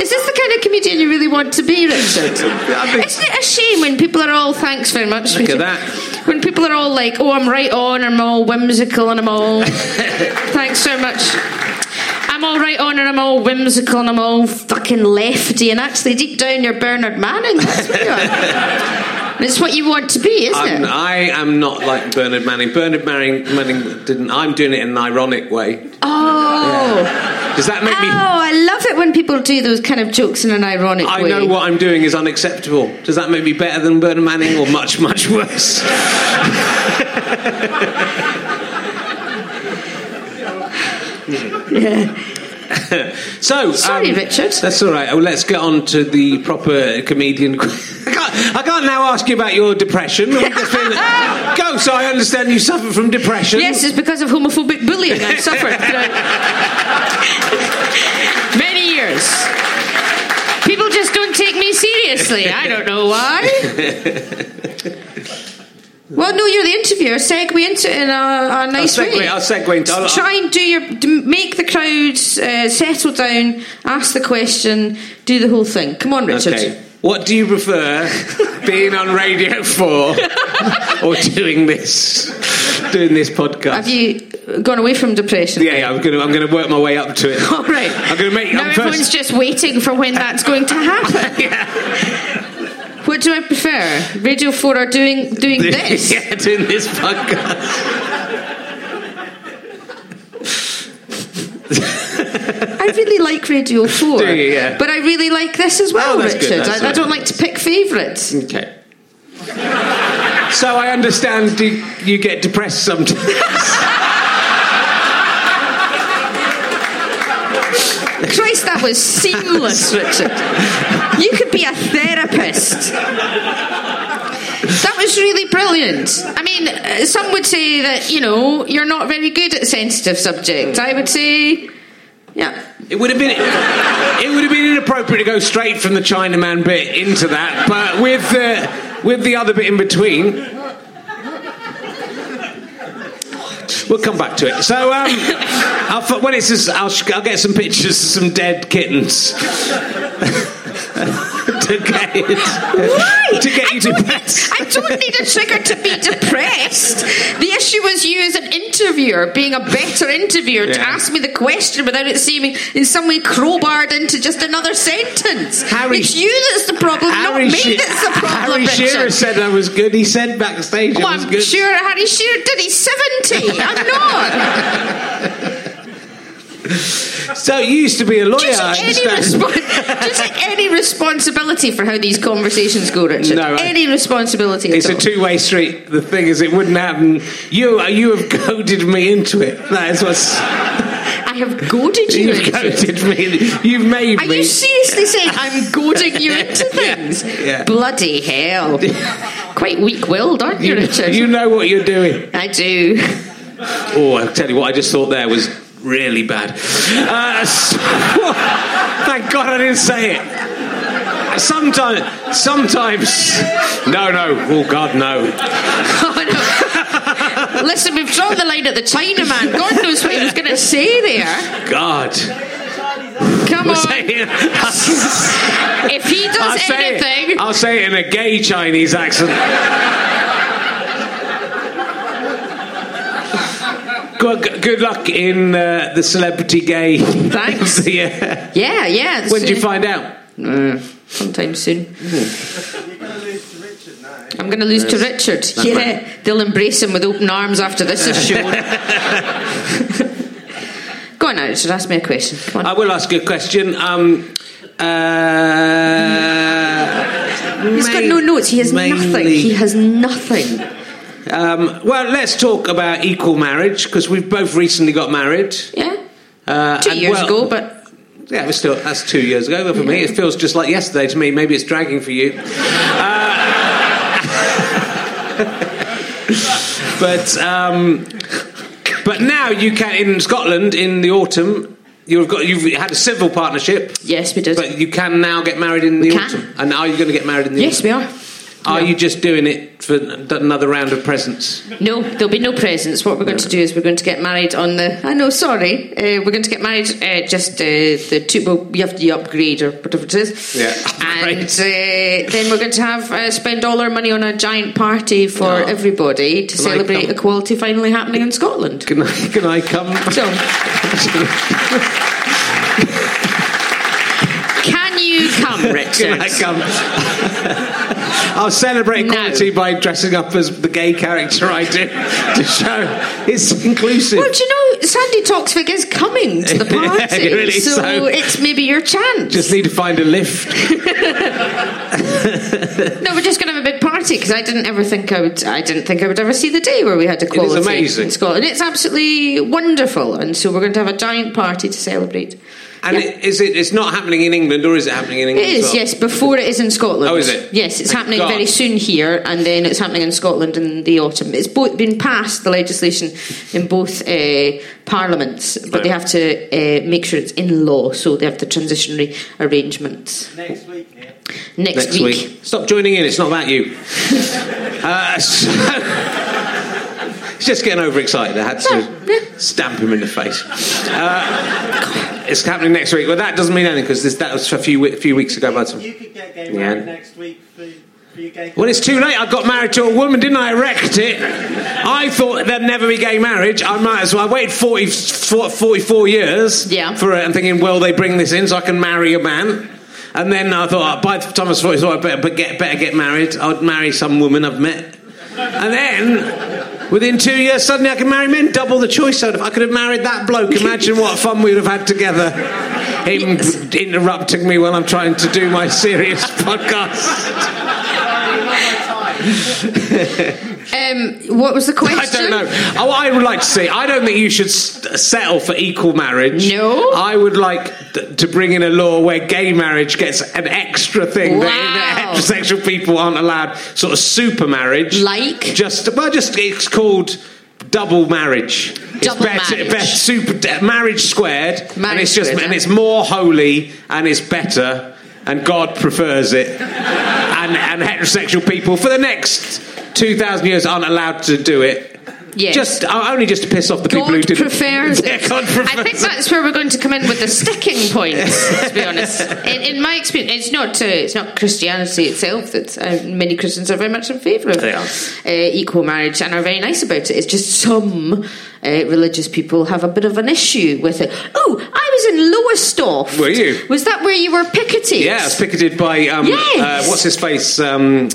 Is this the kind of comedian you really want to be, Richard? Isn't it a shame when people are all thanks very much? Look at that. When people are all like, "Oh, I'm right on," I'm all whimsical, and I'm all thanks so much. I'm all right on, and I'm all whimsical, and I'm all fucking lefty, and actually deep down you're Bernard Manning. That's what you are. And it's what you want to be, isn't I'm, it? I am not like Bernard Manning. Bernard Manning, Manning didn't. I'm doing it in an ironic way. Oh. Does that make Oh, me? I love it when people do those kind of jokes in an ironic I way. I know what I'm doing is unacceptable. Does that make me better than Bernard Manning or much, much worse? So, Sorry, um, Richard. That's all right. Well, let's get on to the proper comedian. I can't, I can't now ask you about your depression. I'm just feeling- Go. So I understand you suffer from depression. Yes, it's because of homophobic bullying I've suffered many years. People just don't take me seriously. I don't know why. Well, no, you're the interviewer. Segue into it in a, a nice segue- way. I'll segue into- I'll- Try and do your make the crowd uh, settle down, ask the question, do the whole thing. Come on, Richard. Okay. What do you prefer, being on Radio Four or doing this, doing this podcast? Have you gone away from depression? yeah, yeah, I'm gonna, I'm gonna work my way up to it. All right. I'm gonna make. Now I'm everyone's first, just waiting for when that's going to happen. yeah. What do I prefer? Radio 4 are doing doing this? yeah, doing this podcast. I really like Radio 4. Do you? Yeah. But I really like this as well, Oh, Richard. I, I don't like to pick favourites. Okay. So I understand you, you get depressed sometimes. Christ, that was seamless, Richard. You could be a therapist. That was really brilliant. I mean, uh, some would say that, you know, you're not very good at sensitive subjects. I would say, yeah. It would have been it would have been inappropriate to go straight from the Chinaman bit into that, but with the with the other bit in between. We'll come back to it. So, um, I'll, when it's just, I'll, I'll get some pictures of some dead kittens. to get it, Why? to get you I depressed. I don't need a trigger to be depressed. The issue was you as an interviewer being a better interviewer to ask me the question without it seeming in some way crowbarred into just another sentence. Harry- it's you that's the problem, not me She- that's the problem, Harry Richard. Shearer said I was good. He said backstage I Well, oh, was I'm good. sure Harry Shearer did. He's 70. I'm not. So you used to be a lawyer. Do you, I take any understand. respo- do you take any responsibility for how these conversations go, Richard? No, I- any responsibility It's a two-way street. The thing is, it wouldn't happen. You, uh, you have goaded me into it. That is what's. I have goaded you You've into goaded me. You've made Are me. you seriously saying I'm goading you into Yeah, things? yeah. Bloody hell. Quite weak willed, aren't you, You, Richard? you know what you're doing. I do. Oh, I'll tell you what. I just thought there was really bad. Uh, so- thank God I didn't say it. Sometimes, sometimes. No, no. Oh God, no. Oh, no. Listen, we've drawn the line at the Chinaman. God knows what he was going to say there. God. Come on. say. If he I'll does say anything. it. I'll say it in a gay Chinese accent. Good, good luck in uh, the celebrity gay. Thanks. yeah. Yeah, yeah. When did you find out? Uh, sometime soon. I'm going to lose to Richard. Yeah, they'll embrace him with open arms after this is shown. Go on now, Richard. Ask me a question. Come on. I will ask you a question. Um, uh, He's got no notes. He has nothing. He has nothing. Um, well, let's talk about equal marriage because we've both recently got married. Yeah. Uh, Two and years well- ago, but Yeah, it was still that's two years ago. But for me, it feels just like yesterday to me. Maybe it's dragging for you. Uh, but um, but now you can in Scotland in the autumn. You've got you've had a civil partnership, yes, we did. but you can now get married in the can. autumn. And are you going to get married in the yes, autumn? we are. Are you just doing it for another round of presents? No, there'll be no presents. What we're going to do is we're going to get married on the. I know, sorry. Uh, we're going to get married uh, just uh, the two. Well, we have to upgrade or whatever it is. Yeah, And uh, then we're going to have uh, spend all our money on a giant party for Oh. everybody to Can celebrate equality finally happening in Scotland. Can I can I come? So, can you come, Richard? Can I come? I'll celebrate No. equality by dressing up as the gay character I do to show it's inclusive. Well, do you know, Sandi Toksvig is coming to the Yeah, party, really, so, so- it's maybe your chance. Just need to find a lift. No, we're just going to have a big party because I didn't ever think I would. I didn't think I would ever see the day where we had equality amazing. in Scotland. It's absolutely wonderful, and so we're going to have a giant party to celebrate. And Yeah. it, is it? It's not happening in England, or is it happening in It England? as well? yes, before it is in Scotland. Oh, is it? Yes, it's Thank happening God. very soon here, and then it's happening in Scotland in the autumn. It's both been passed, the legislation, in both uh, parliaments, but they have to uh, make sure it's in law, so they have the transitionary arrangements. Next week, yeah. Next, Next week. Stop joining in. It's not about you. uh, so, he's just getting overexcited. I had to Yeah. stamp him in the face. Uh, it's happening next week. Well, that doesn't mean anything because that was a few, wi- few weeks ago. By the. You could get gay Yeah. married next week for, for your gay Well, it's too late. I got married to a woman, didn't I? I wrecked it. I thought there'd never be gay marriage. I might as well. I waited 40, 44 years Yeah. for it. I'm thinking, well, they bring this in so I can marry a man. And then I thought, oh, by the time I was 40, I thought I'd better, get, better get married. I'd marry some woman I've met. And then, within two years, suddenly I can marry men. Double the choice. I could have married that bloke. Imagine what fun we would have had together. Him interrupting me while I'm trying to do my serious podcast. Um, what was the question? I don't know. Oh, I would like to see. I don't think you should s- settle for equal marriage. No? I would like th- to bring in a law where gay marriage gets an extra thing that, that heterosexual people aren't allowed. Sort of super marriage. Like? Just well, just it's called double marriage. It's Double better, marriage. better- super marriage squared, and it's just squared, and it's more holy and it's better, and God prefers it, and and heterosexual people for the next two thousand years aren't allowed to do it. Yes. Just uh, only just to piss off the people who didn't. prefers Yeah. God prefers I think that's where we're going to come in with the sticking points. to be honest, in, in my experience, it's not uh, it's not Christianity itself that uh, many Christians are very much in favour of Uh, equal marriage and are very nice about it. It's just some uh, religious people have a bit of an issue with it. Oh, I was in Lowestoft. Were you? Was that where you were picketed? Yeah, it's picketed by um, Yes. uh, what's his face? Um,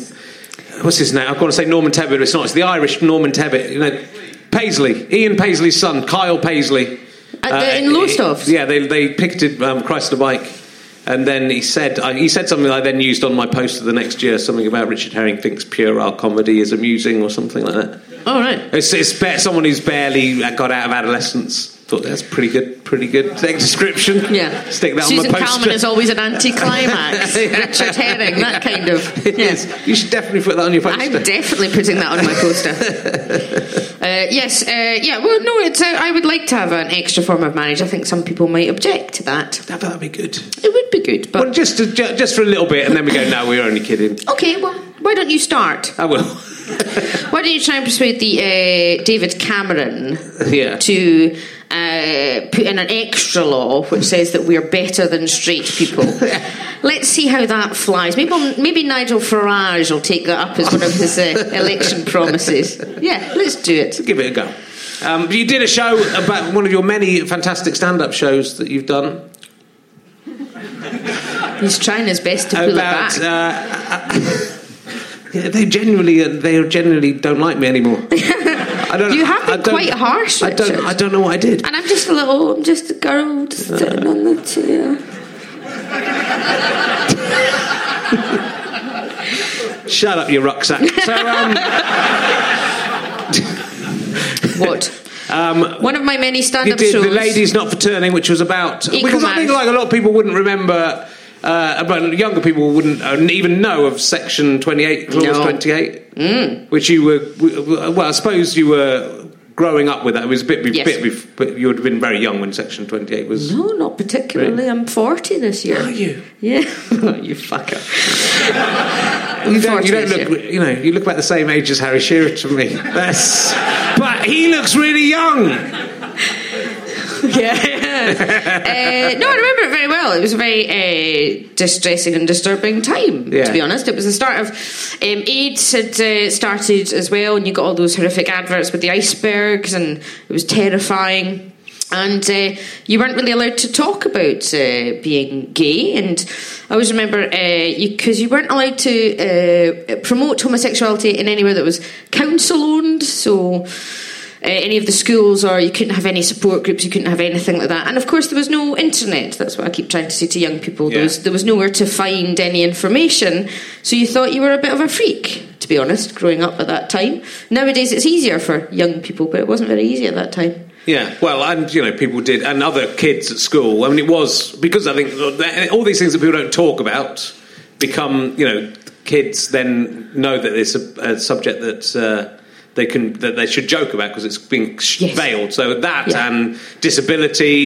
what's his name? I've got to say Norman Tebbit, but it's not. It's the Irish Norman Tebbit. You know, Paisley, Ian Paisley's son, Kyle Paisley. At the- in Lowestoft? Yeah, they they picketed um, Christ on a Bike. And then he said, uh, he said something I then used on my poster the next year, something about Richard Herring thinks puerile comedy is amusing or something like that. All right. It's, it's someone who's barely got out of adolescence. Thought that's pretty good, pretty good description. Yeah. stick that Susan on the poster. Calman is always an anticlimax. Yeah. Richard Herring, that kind of. It yeah. is. You should definitely put that on your poster. I'm definitely putting that on my poster. uh, yes, uh, yeah. Well, no, it's. Uh, I would like to have an extra form of marriage. I think some people might object to that. That would be good. It would be good, but Well, just to, just for a little bit, and then we go. No, we're only kidding. okay. Well, why don't you start? I will. Why don't you try and persuade the uh, David Cameron Yeah. to uh, put in an extra law which says that we're better than straight people? Let's see how that flies. Maybe maybe Nigel Farage will take that up as one of his uh, election promises. Yeah, let's do it. Give it a go. Um, you did a show about one of your many fantastic stand-up shows that you've done He's trying his best to pull about. it back. Uh, yeah, they genuinely, they genuinely don't like me anymore. I don't. You have been quite harsh, I don't. I don't know what I did. and I'm just a little, I'm just a girl just sitting on the chair. Shut up, you rucksack. So, um, What? One of my many stand-up shows. the ladies not for turning, which was about Equal because I think like a lot of people wouldn't remember. Uh, about younger people wouldn't uh, even know of Section Twenty Eight, Clause No. Twenty Eight, which you were. Well, I suppose you were growing up with that. It was a bit, Yes. bit, but you would have been very young when Section Twenty Eight was. No, not particularly. I'm 40 this year. Are you? Yeah. you fucker. You don't, you don't look. year. You know, you look about the same age as Harry Shearer to me. That's. But he looks really young. yeah. uh, no, I remember it very well. It was a very uh, distressing and disturbing time, Yeah. to be honest. It was the start of um, AIDS had uh, started as well, and you got all those horrific adverts with the icebergs, and it was terrifying. And uh, you weren't really allowed to talk about uh, being gay. And I always remember because you, weren't allowed to uh, promote homosexuality in anywhere that was council owned. So uh, any of the schools, or you couldn't have any support groups, you couldn't have anything like that. And of course, there was no internet. That's what I keep trying to say to young people. There, was, there was nowhere to find any information. So you thought you were a bit of a freak, to be honest, growing up at that time. Nowadays, it's easier for young people, but it wasn't very easy at that time. Yeah, well, and you know, people did, and other kids at school. I mean, it was because I think all these things that people don't talk about become, you know, kids then know that it's a, a subject that uh, they can that they should joke about because it's being Yes. veiled. So that and disability.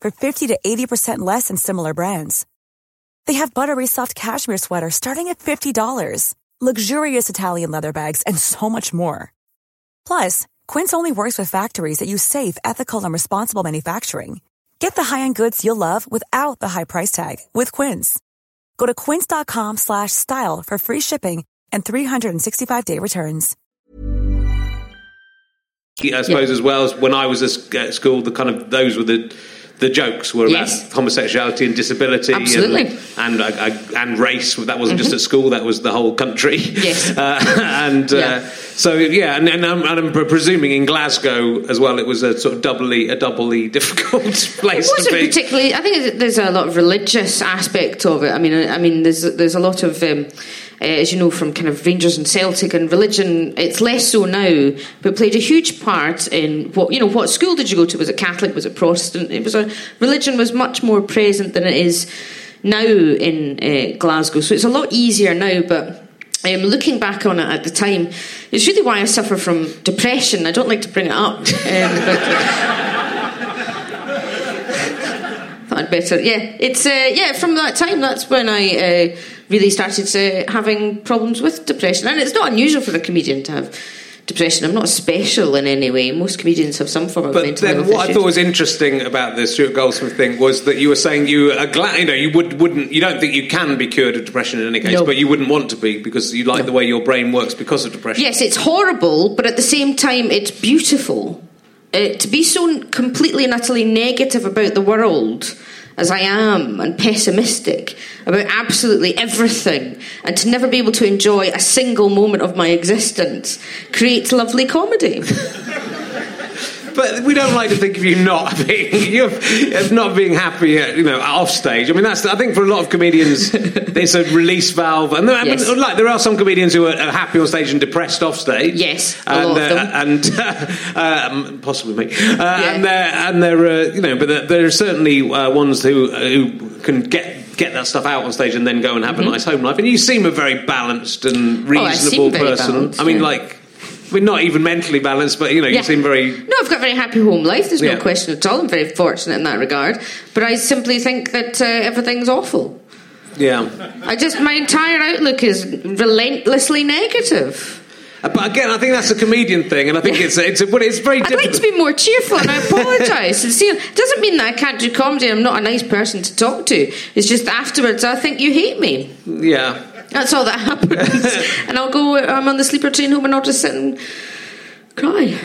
for 50 to 80% less than similar brands. They have buttery soft cashmere sweaters starting at $50, luxurious Italian leather bags, and so much more. Plus, Quince only works with factories that use safe, ethical, and responsible manufacturing. Get the high-end goods you'll love without the high price tag with Quince. Go to quince.com slash style for free shipping and 365-day returns. I suppose as well as when I was at school, the kind of those were the the jokes were Yes. about homosexuality and disability, Absolutely. and and, uh, and race. That wasn't just at school; that was the whole country. Yes. uh, and uh, so yeah, and, and, I'm, and I'm presuming in Glasgow as well, it was a sort of doubly a doubly difficult place It to wasn't be. particularly. I think there's a lot of religious aspect of it. I mean, I mean, there's there's a lot of, um, uh, as you know, from kind of Rangers and Celtic and religion. It's less so now, but played a huge part in what you know. What school did you go to? Was it Catholic? Was it Protestant? It was a religion was much more present than it is now in uh, Glasgow. So it's a lot easier now, but. Um, looking back on it at the time, it's really why I suffer from depression. I don't like to bring it up, um, thought I'd better. Yeah, it's uh, yeah. From that time, that's when I uh, really started uh, having problems with depression, and it's not unusual for a comedian to have depression. I'm not special in any way. Most comedians have some form of But mental then, what I thought was interesting about the Stuart Goldsmith thing was that you were saying you are glad, you know, you would wouldn't, you don't think you can be cured of depression in any case, No. but you wouldn't want to be because you like the way your brain works because of depression. Yes, it's horrible, but at the same time, it's beautiful. Uh, to be so completely and utterly negative about the world as I am and pessimistic about absolutely everything and to never be able to enjoy a single moment of my existence creates lovely comedy. But we don't like to think of you not being not being happy, uh, you know, off stage. I mean, that's I think for a lot of comedians, it's a release valve, and there, I mean, like there are some comedians who are, happy on stage and depressed off stage. Yes, a and uh, them. and um, possibly me, uh, and they're and they're uh, you know, but there, there are certainly uh, ones who uh, who can get. Get that stuff out on stage and then go and have a nice home life. And you seem a very balanced and Mm-hmm. Oh, I reasonable person. balanced, I mean, yeah. like, Mean, not even mentally balanced, but you know, Yeah. you seem very No, I've got a very happy home life. There's Yeah. no question at all. I'm very fortunate in that regard. But I simply think that uh, everything's awful. yeah. I just my entire outlook is relentlessly negative. Uh, But again, I think that's a comedian thing, and I think it's it's well, it's very I'd difficult. like to be more cheerful, and I apologise. It doesn't mean that I can't do comedy. I'm not a nice person to talk to. It's just afterwards, I think you hate me. yeah. That's all that happens, and I'll go. I'm on the sleeper train home, and I'll just sit and cry.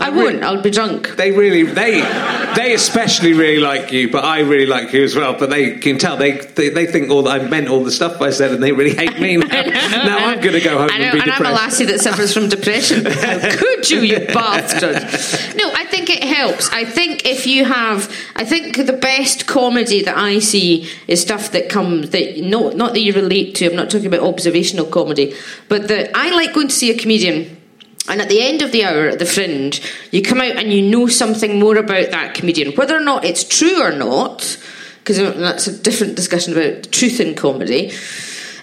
I wouldn't. I'd be drunk. They really, they, they especially really like you, but I really like you as well. But they can tell they they, they think all that I meant all the stuff I said, and they really hate me now. now I'm going to go home know, and be depressed. and I'm a lassie that suffers from depression. How could you, you bastard? No, I think it helps. I think if you have, I think the best comedy that I see is stuff that comes that not not that you relate to. I'm not talking about observational comedy, but that I like going to see a comedian. And at the end of the hour at the fringe, you come out and you know something more about that comedian, whether or not it's true or not, because that's a different discussion about truth in comedy.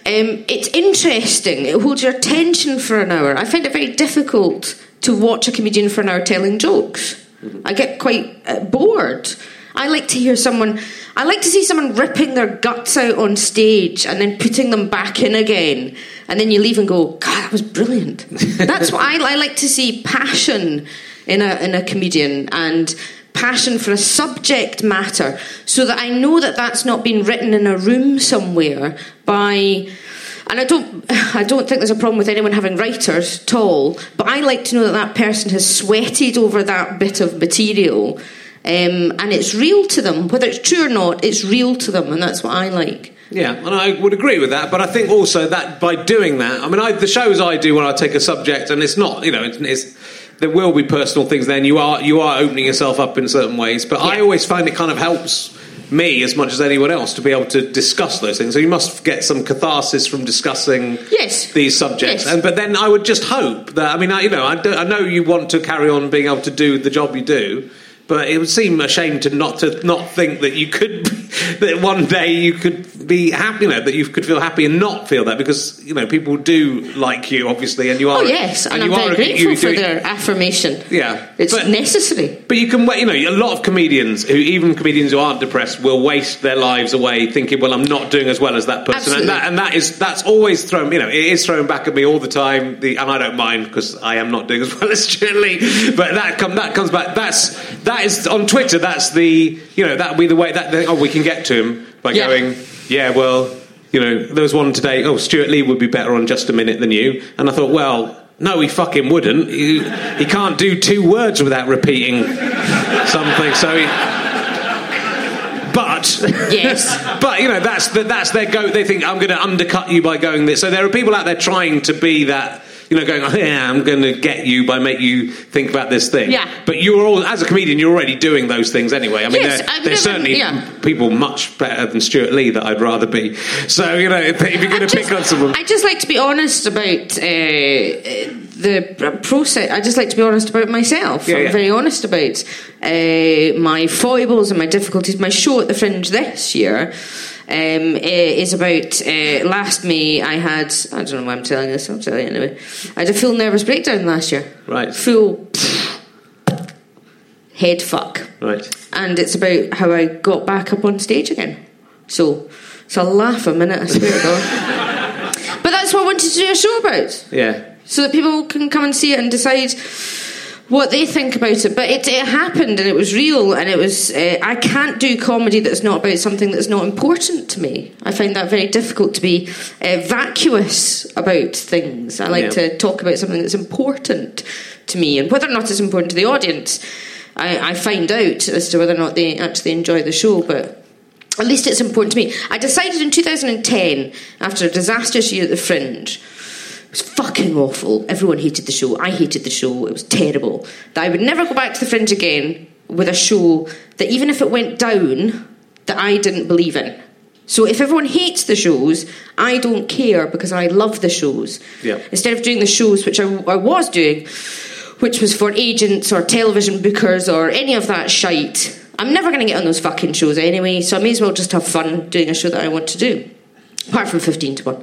Um, it's interesting. It holds your attention for an hour. I find it very difficult to watch a comedian for an hour telling jokes. I get quite uh, bored. I like to hear someone. I like to see someone ripping their guts out on stage and then putting them back in again, and then you leave and go, "God, that was brilliant." That's what I, I like to see passion in a in a comedian and passion for a subject matter so that I know that that's not been written in a room somewhere by and I don't I don't think there's a problem with anyone having writers at all but I like to know that that person has sweated over that bit of material um, and it's real to them whether it's true or not it's real to them and that's what I like Yeah, and I would agree with that. But I think also that by doing that, I mean, I, the shows I do when I take a subject, and it's not, you know, it's, it's there will be personal things. Then you are you are opening yourself up in certain ways. But I always find it kind of helps me as much as anyone else to be able to discuss those things. So you must get some catharsis from discussing Yes. these subjects. Yes. And but then I would just hope that I mean, I, you know, I, I know you want to carry on being able to do the job you do. But it would seem a shame to not to not think that you could that one day you could be happy, you know, that you could feel happy and not feel that because you know people do like you, obviously, and you oh, are. Oh yes, and, I'm you very are- grateful for their affirmation. Yeah, It's but- necessary. But you can, you know, a lot of comedians who, even comedians who aren't depressed, will waste their lives away thinking, "Well, I'm not doing as well as that person," Absolutely. and that, and that is that's always thrown, you know, it is thrown back at me all the time. The, and I don't mind because I am not doing as well as Lee. But that come that comes back. That's that is on Twitter. That's the you know that be the way that oh we can get to him by Yeah. going, yeah, well, you know, there was one today. Oh, Stewart Lee would be better on just a minute than you, and I thought, well. No, he fucking wouldn't. He, he can't do two words without repeating something. So, he, but Yes. but you know that's the, that's their go. They think I'm going to undercut you by going this. So there are people out there trying to be that. You know, going, oh, yeah, I'm going to get you by make you think about this thing. Yeah. But you're all, as a comedian, you're already doing those things anyway. I mean, Yes, there- I've there's certainly yeah. people much better than Stewart Lee that I'd rather be. So you know, if, if you're going to pick on someone, I just like to be honest about uh, the process. I just like to be honest about myself. Yeah, I'm yeah. very honest about uh, my foibles and my difficulties. My show at the Fringe this year. Um, is about uh, last May. I had I don't know why I'm telling this. I'll tell you anyway. I had a full nervous breakdown last year. Right. Full head fuck right? and it's about how I got back up on stage again. So it's a laugh a minute, I swear to God. But that's what I wanted to do a show about, Yeah. so that people can come and see it and decide what they think about it. But it, it happened and it was real, and it was. Uh, I can't do comedy that's not about something that's not important to me. I find that very difficult to be uh, vacuous about things. I like Yeah. to talk about something that's important to me, and whether or not it's important to the audience. I, I find out as to whether or not they actually enjoy the show, but at least it's important to me. I decided in 2010, after a disastrous year at the Fringe, it was fucking awful. Everyone hated the show. I hated the show. It was terrible. That I would never go back to the Fringe again with a show that, even if it went down, that I didn't believe in. So if everyone hates the shows, I don't care because I love the shows. Yeah. Instead of doing the shows which I, I was doing, which was for agents or television bookers or any of that shite. I'm never going to get on those fucking shows anyway, so I may as well just have fun doing a show that I want to do. Apart from 15 to 1.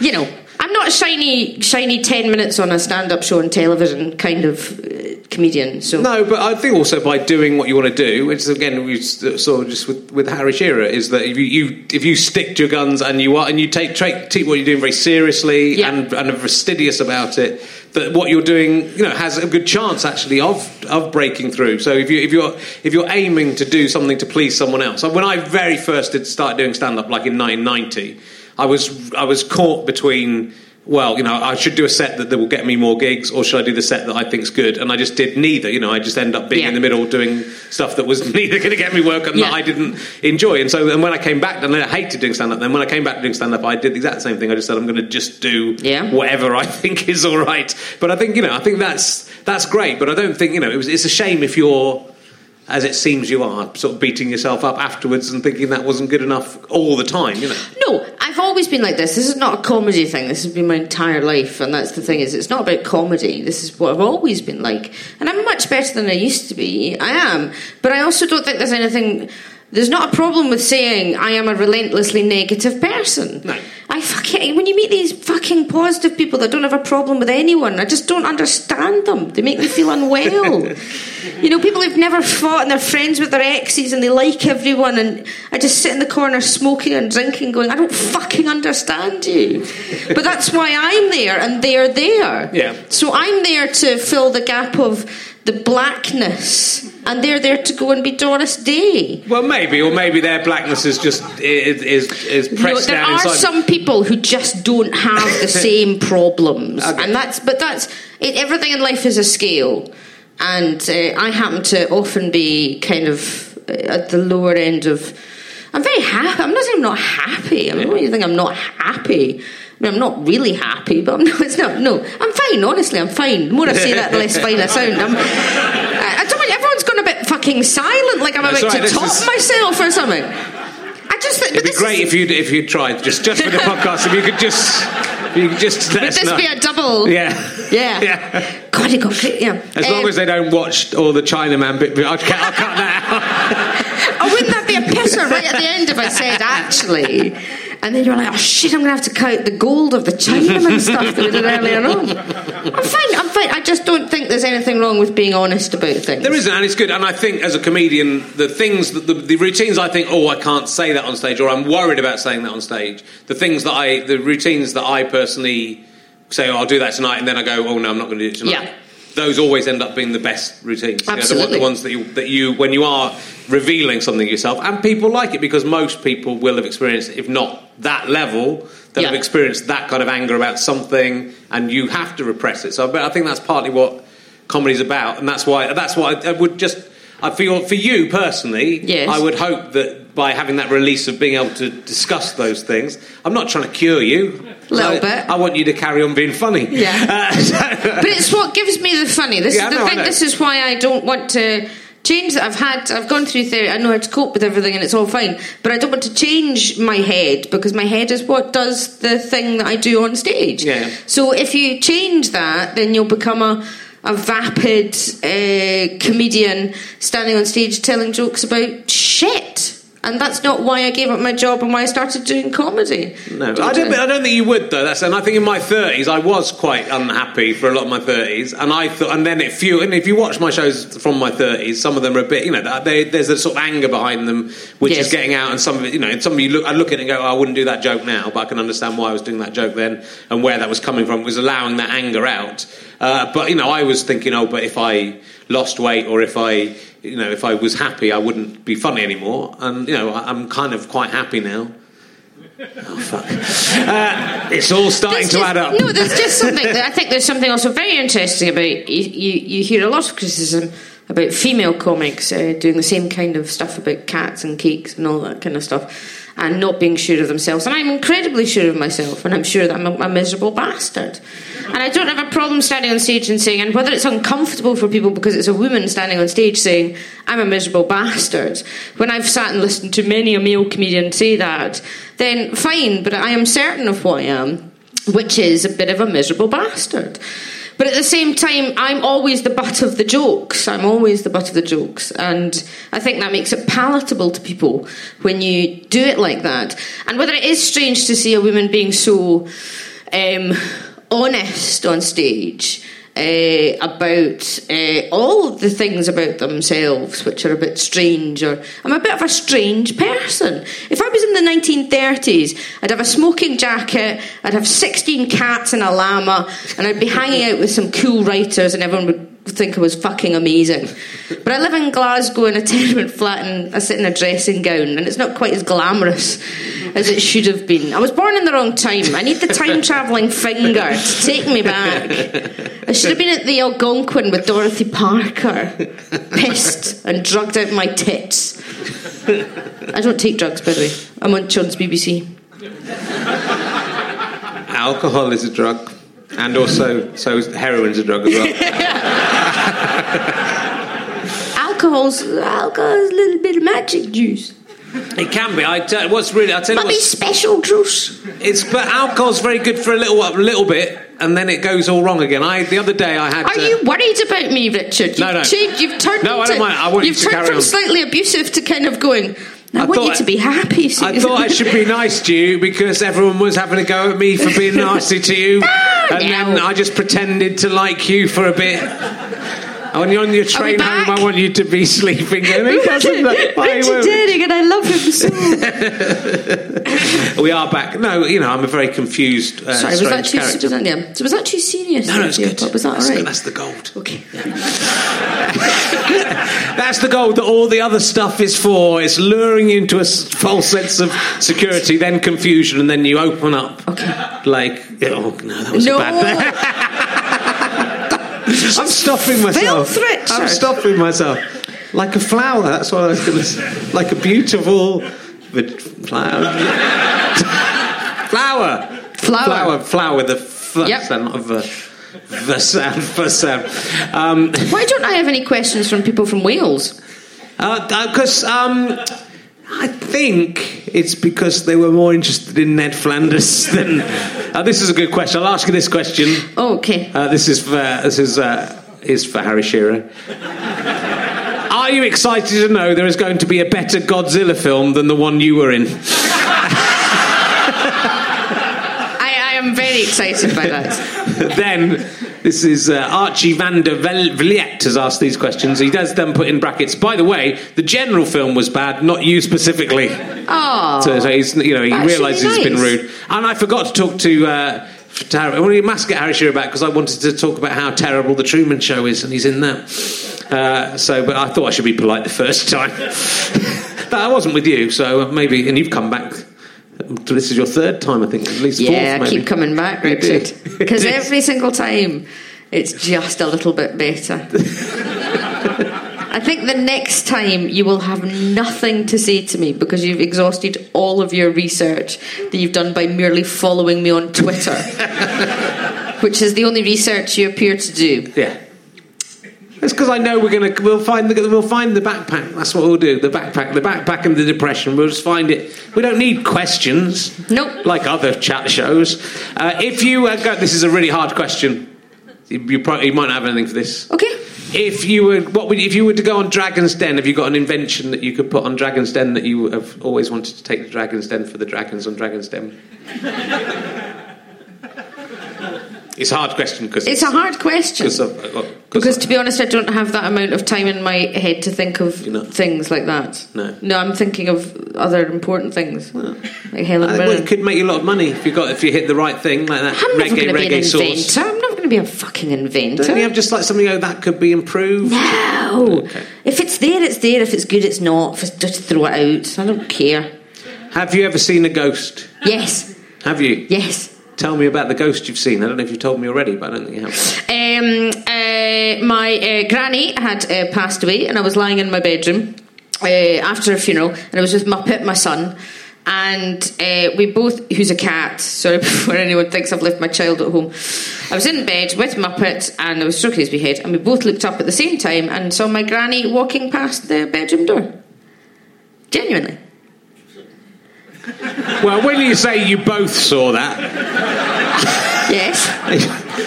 you know, I'm not a shiny, shiny 10 minutes on a stand up show on television kind of uh, comedian, so. No, but I think also by doing what you want to do, which is again we saw just with, with Harry Shearer, is that if you, you if you stick to your guns and you are and you take take, take what you're doing very seriously Yeah. and and are fastidious about it, that what you're doing you know has a good chance actually of of breaking through. So if you if you're if you're aiming to do something to please someone else, when I very first did start doing stand up, like in 1990, I was I was caught between. Well, you know, I should do a set that, that will get me more gigs, or should I do the set that I think's good? And I just did neither. You know, I just end up being Yeah. in the middle doing stuff that was neither going to get me work and Yeah. that I didn't enjoy. And so, and when I came back, and I hated doing stand up. Then when I came back to doing stand up, I did the exact same thing. I just said I'm going to just do Yeah. whatever I think is all right. But I think you know, I think that's that's great. But I don't think you know, it was, it's a shame if you're. As it seems you are, sort of beating yourself up afterwards and thinking that wasn't good enough all the time, you know. No, I've always been like this. This is not a comedy thing. This has been my entire life, and that's the thing is, it's not about comedy. This is what I've always been like, and I'm much better than I used to be. I am, but I also don't think there's anything. There's not a problem with saying I am a relentlessly negative person. No. I fucking when you meet these fucking positive people that don't have a problem with anyone, I just don't understand them. They make me feel unwell. you know, people who've never fought and they're friends with their exes and they like everyone, and I just sit in the corner smoking and drinking, going, I don't fucking understand you. but that's why I'm there and they're there. Yeah. So I'm there to fill the gap of the blackness, and they're there to go and be Doris Day. Well, maybe, or maybe their blackness is just is is, is pressed there down are inside. some people who just don't have the same problems, Okay. and that's but that's it, everything in life is a scale, and uh, I happen to often be kind of uh, at the lower end of. I'm very happy. I'm not saying I'm not happy. I don't really think I'm not happy. I mean, I'm not really happy, but I'm not, it's not. No, I'm fine. Honestly, I'm fine. The more I say that, the less fine I sound. I'm, I, I don't. Everyone's gone a bit fucking silent, like I'm That's about right, to top is- myself or something. I just. think- It'd be great is- if you if you tried just just for the podcast if you could just you could just let Would this know. be a double? yeah. Yeah. Yeah. God, it got. Yeah. As long Um, as they don't watch all the Chinaman bit, I'll cut, I'll cut that out. oh, wouldn't that be a pisser right at the end if I said actually? And then you're like, oh shit, I'm going to have to cut the gold of the Chinaman stuff that we did earlier on. I'm fine, I'm fine. I just don't think there's anything wrong with being honest about things. There isn't, and it's good. And I think as a comedian, the things, that the, the routines I think, oh, I can't say that on stage, or I'm worried about saying that on stage. The things that I, the routines that I personally say, oh, I'll do that tonight, and then I go, oh no, I'm not going to do it tonight. Yeah. Those always end up being the best routines. You know, the- Absolutely. the ones that you, that you, when you are revealing something yourself, and people like it because most people will have experienced, if not that level, they'll have experienced that kind of anger about something, and you have to repress it. So, but I think that's partly what comedy's about, and that's why that's why I, I would just. I feel for you personally, Yes. I would hope that by having that release of being able to discuss those things, I'm not trying to cure you. A Little I, bit. I want you to carry on being funny. Yeah. Uh, so- but it's what gives me the funny. This Yeah, is the no, thing. This is why I don't want to change that. I've had, I've gone through therapy. I know how to cope with everything, and it's all fine. But I don't want to change my head because my head is what does the thing that I do on stage. Yeah. So if you change that, then you'll become a a vapid uh, comedian standing on stage telling jokes about shit. And that's not why I gave up my job and why I started doing comedy. No, I don't. I don't think you would though. That's and I think in my thirties I was quite unhappy for a lot of my thirties, and I thought, and then it few. And if you watch my shows from my thirties, some of them are a bit, you know, they, there's a sort of anger behind them, which Yes. is getting out, and some of it, you know, and some of you look, I look at it and go, oh, I wouldn't do that joke now, but I can understand why I was doing that joke then and where that was coming from. Was allowing that anger out, uh, but you know, I was thinking, oh, but if I lost weight or if I you know, if I was happy, I wouldn't be funny anymore. And you know, I- I'm kind of quite happy now. Oh fuck! Uh, it's all starting There's to just- add up. No, there's just something that I think there's something also very interesting about you. You, you hear a lot of criticism about female comics uh, doing the same kind of stuff about cats and cakes and all that kind of stuff, and not being sure of themselves. And I'm incredibly sure of myself, and I'm sure that I'm a, a miserable bastard. And I don't have a problem standing on stage and saying, and whether it's uncomfortable for people because it's a woman standing on stage saying, I'm a miserable bastard, when I've sat and listened to many a male comedian say that, then fine, but I am certain of who I am, which is a bit of a miserable bastard. But at the same time, I'm always the butt of the jokes. I'm always the butt of the jokes. And I think that makes it palatable to people when you do it like that. And whether it is strange to see a woman being so um, honest on stage uh, about uh, all the things about themselves which are a bit strange, or I'm a bit of a strange person. If I was in the 1930s, I'd have a smoking jacket, I'd have 16 cats and a llama, and I'd be hanging out with some cool writers, and everyone would think I was fucking amazing. But I live in Glasgow in a tenement flat and I sit in a dressing gown, and it's not quite as glamorous as it should have been. I was born in the wrong time. I need the time travelling finger to take me back. I should have been at the Algonquin with Dorothy Parker, pissed and drugged out my tits. I don't take drugs, by the way. I'm on John's BBC. Alcohol is a drug, and also so is heroin's a drug as well. Alcohol's alcohol's a little bit of magic juice. it can be. I tell, what's really I tell you Might be what's, special juice. it's but alcohol's very good for a little a little bit, and then it goes all wrong again. I the other day I had. Are to, you worried about me, Richard? You've No, no. changed. You've turned. No, I don't mind. I want you You've to turned carry from on. slightly abusive to kind of going. I, I want you thought to be happy. I thought I should be nice to you because everyone was having a go at me for being nasty to you, and then no. I just pretended to like you for a bit. When you're on your train home, I want you to be sleeping. And he doesn't. Richard Denning, and I love him so. We are back. No, you know, I'm a very confused, uh, Sorry, was that too? character. Was that, yeah. So was that too serious? No, no, it's good. but Was that that's, all right? that's the gold. Okay. That's the gold that all the other stuff is for. It's luring you into a false sense of security, then confusion, and then you open up. Okay. Like, oh no, that was No. a bad thing. I'm stuffing myself. Richard. I'm stopping myself. Like a flower. That's what I was going to say. Like a beautiful flower. flower. Flower. Flower. Flower with a f Yep. sound of a the sound for sound. Um, Why don't I have any questions from people from Wales? because um, I think it's because they were more interested in Ned Flanders than. Uh, this is a good question. I'll ask you this question. Oh, okay. Uh, this is for this is uh, is for Harry Shearer. Are Are you excited to know there is going to be a better Godzilla film than the one you were in? I, I am very excited by that. then this is uh, Archie van der Vel- Vliet has asked these questions. He does then put in brackets. By the way, the general film was bad, not you specifically. Oh, So, so he's, you know, he realises really he's been rude. And I forgot to talk to. Uh, Harry, well, we must get Harry Shearer back because I wanted to talk about how terrible the Truman Show is, and he's in that. Uh, so, but I thought I should be polite the first time. but I wasn't with you, so maybe. And you've come back. This is your third time, I think, at least yeah, fourth. Maybe. keep coming back, Richard. Because every single time, it's just a little bit better. I think the next time you will have nothing to say to me because you've exhausted all of your research that you've done by merely following me on Twitter, which is the only research you appear to do. Yeah. That's because I know we're gonna we'll find the we'll find the backpack. That's what we'll do. The backpack, the backpack, and the depression. We'll just find it. We don't need questions. Nope. Like other chat shows. Uh, if you uh, go, this is a really hard question. You, you probably you might not have anything for this. Okay. If you were what would if you were to go on Dragon's Den? Have you got an invention that you could put on Dragon's Den that you have always wanted to take to Dragon's Den for the dragons on Dragon's Den? it's a hard question because It's a hard question. because of, uh, 'cause Because to be honest, I don't have that amount of time in my head to think of things like that. No. No, I'm thinking of other important things. Like Helen think, well, it could make you a lot of money if you got if you hit the right thing like that I'm never reggae going to be an sauce. inventor. I'm not going to be a fucking inventor. Don't you have just like something oh, that could be improved? no. Okay. If it's there, it's there. If it's good, it's not. It's just throw it out. I don't care. Have you ever seen a ghost? Yes. Have you? Yes. Tell me about the ghost you've seen. I don't know if you've told me already, but I don't think you have. Um, uh, my uh, granny had uh, passed away, and I was lying in my bedroom uh, after a funeral, and I was with Muppet, my son. And uh, we both, who's a cat, sorry before anyone thinks I've left my child at home. I was in bed with Muppet and I was stroking his wee head, and we both looked up at the same time and saw my granny walking past the bedroom door. Genuinely. Well, when you say you both saw that, Yes.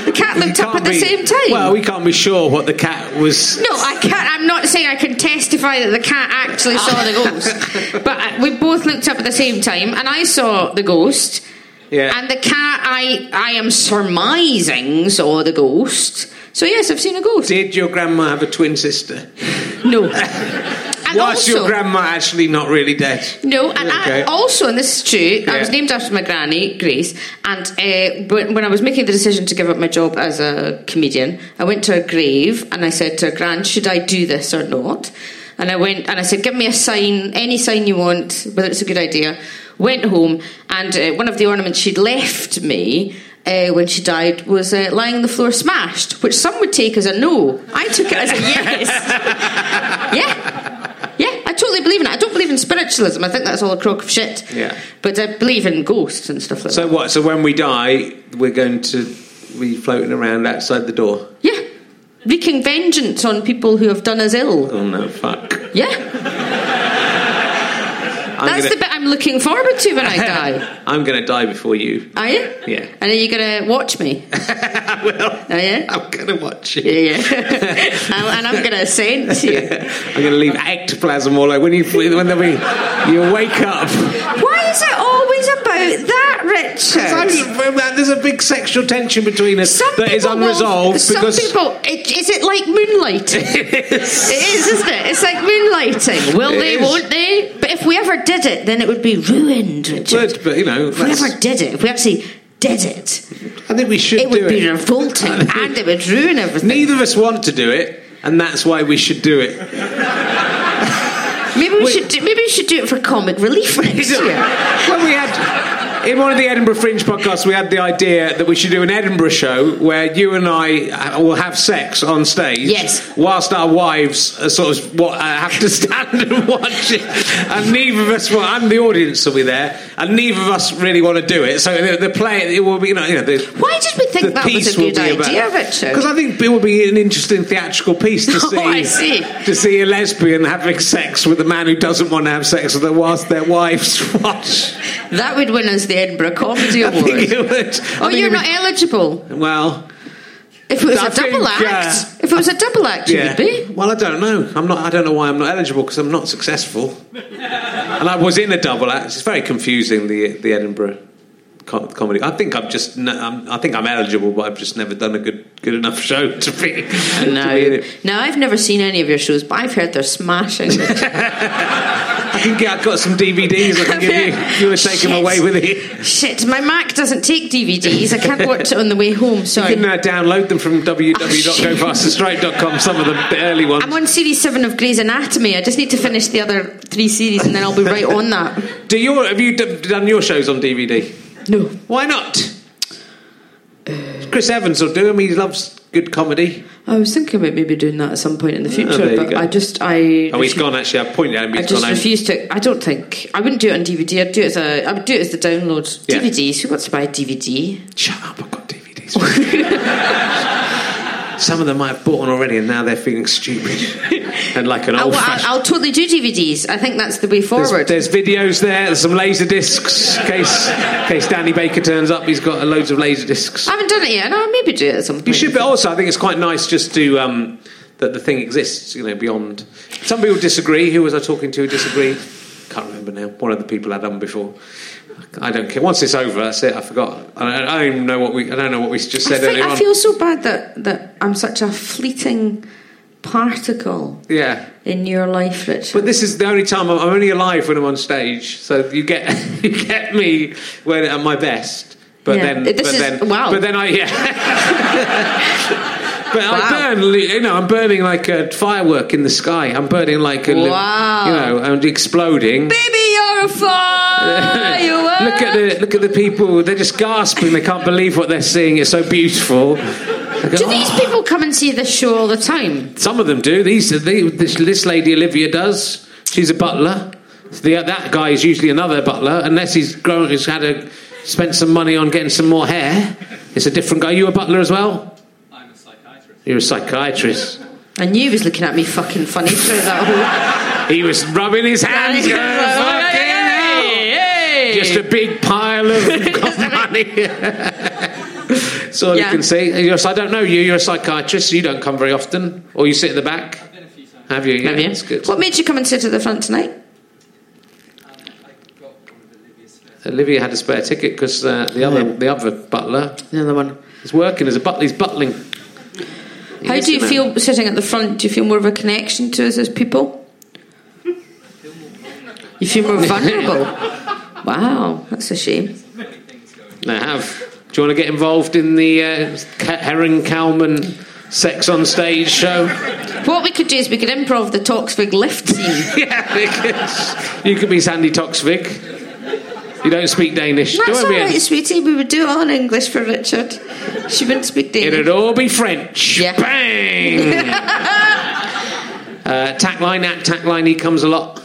The cat looked up at the be- same time. Well, we can't be sure what the cat was. No, I can't. I'm not saying I can testify that the cat actually saw the ghost, but uh, we both looked up at the same time, and I saw the ghost, Yeah. and the cat I I am surmising saw the ghost. So yes, I've seen a ghost. Did your grandma have a twin sister? No. And Was also, your grandma actually not really dead? No, and Okay. I, also, and this is true, I was named after my granny, Grace, and uh, when, when I was making the decision to give up my job as a comedian, I went to her grave and I said to her, Gran, should I do this or not? And I went and I said, give me a sign, any sign you want, whether it's a good idea. Went home, and uh, one of the ornaments she'd left me uh, when she died was uh, lying on the floor smashed, which some would take as a no. I took it as a yes. yeah. Totally believe in it. I don't believe in spiritualism. I think that's all a crock of shit. Yeah. But I believe in ghosts and stuff like So that. So what? So when we die, we're going to be floating around outside the door. Yeah. Wreaking vengeance on people who have done us ill. Oh no, fuck! Yeah. I'm That's gonna, the bit I'm looking forward to when I die. I'm going to die before you. Are you? Yeah. And are you going to watch me? I will. Are you? I'm going to watch you. Yeah, yeah. and I'm going to sense you. I'm going to leave ectoplasm all over. When you when you wake up, Why is it about that, Richard? there's a big sexual tension between us Some that is people will- unresolved some people, it, is it like moonlighting? it is. It is, isn't it? It's like moonlighting. Will It they? is. Won't they? But if we ever did it, then it would be ruined, Richard. But, but you know, if we ever did it, if we actually did it, I think we should it would be it. revolting and it would ruin everything. Neither of us want to do it, and that's why we should do it. Maybe we Wait. should. Do, maybe we should do it for comic relief next year. When we had in one of the Edinburgh Fringe podcasts, we had the idea that we should do an Edinburgh show where you and I uh, will have sex on stage, Yes. whilst our wives uh, sort of what, uh, have to stand and watch it, and neither of us, well, and the audience will be there, and neither of us really want to do it. So the, the play, it will be, you know, you know the, Why did we think that was a good idea, about Richard? because I think it would be an interesting theatrical piece to Oh, see, I see. to see a lesbian having sex with a man who doesn't want to have sex with her whilst their wives watch. that would win us the Edinburgh Comedy Award. would. Oh, you're not eligible. Well, If it was I a double think, act, uh, if it was a double act, you would be. Well, I don't know. I'm not. I don't know why I'm not eligible because I'm not successful. and I was in a double act. It's very confusing. The the Edinburgh comedy. I think I'm just. I'm, I think I'm eligible, but I've just never done a good good enough show to be. to be in No, it. no, I've never seen any of your shows, but I've heard they're smashing. I can get. I've got some DVDs. I can give you. You to take them Shit. away with you. Shit, my Mac doesn't take DVDs. I can't watch it on the way home. Sorry. You can uh, download them from www.gofasterstripe.com. Some of the, the early ones. I'm on series seven of Grey's Anatomy. I just need to finish the other three series, and then I'll be right on that. Do your have you d- done your shows on DVD? No. Why not? Chris Evans will do them. He loves good comedy. I was thinking about maybe doing that at some point in the ah, future, Oh, but. I just I. Oh, he's gone. Actually, I pointed at him. I just refuse to. I don't think I wouldn't do it on DVD. I'd do it as a. I would do it as the download Yeah. DVDs. Who wants to buy a DVD? Shut up! I've got DVDs. Some of them might have bought one already, and now they're feeling stupid and like an I'll, old I'll, fashioned. I'll totally do DVDs. I think that's the way There's, forward. there's videos there. There's some laser discs. In case, in case Danny Baker turns up, he's got loads of laser discs. I haven't done it yet. No, I'll maybe do it at some point. You should, but also I think it's quite nice just to um, that the thing exists. You know, beyond. Some people disagree. Who was I talking to? Who disagreed? Can't remember now. One of the people I'd done before. I don't care. Once it's over, that's it. I forgot. I don't, I don't even know what we. I don't know what we just I, said think, earlier I feel so bad that that I'm such a fleeting particle yeah. in your life, Richard. But this is the only time I'm, I'm only alive when I'm on stage. So you get you get me when at my best. But Yeah. then, This but is- then, wow. But then I yeah. but Wow. I burn. You know, I'm burning like a firework in the sky. I'm burning like a. Wow. You know, and exploding. Baby, you're a firework. look at the look at the people. They're just gasping. They can't believe what they're seeing. It's so beautiful. Go, Do these "Oh." people come and see this show all the time? Some of them do. These, they, this, this lady Olivia does. She's a butler. The, that guy is usually another butler, unless he's grown, he's had a spent some money on getting some more hair. It's a different guy. You a butler as well? I'm a psychiatrist. You're a psychiatrist. I knew he was looking at me fucking funny through that whole. He was rubbing his hands. going, "Fucking hell." Hey, Just a big pile of money. That's all Yeah. you can say. You're, I don't know you. You're a psychiatrist. So you don't come very often, or you sit in the back. Have you? Yeah, Have you? That's good. What made you come and sit at the front tonight? Olivia had a spare ticket because uh, the other the other butler Another one. is working as a butler. He's butling. How do you feel sitting at the front? Do you feel more of a connection to us as people? You feel more vulnerable. Wow, that's a shame. I have. Do you want to get involved in the uh, Herring Calman sex on stage show? What we could do is we could improv the Toksvig lift scene. yeah, because you could be Sandi Toksvig. You don't speak Danish. That's do all I, Ian? sweetie. We would do it all in English for Richard. She wouldn't speak Danish. It'd all be French. Yeah. Bang! uh, Tackline, at Tackline, he comes a lot.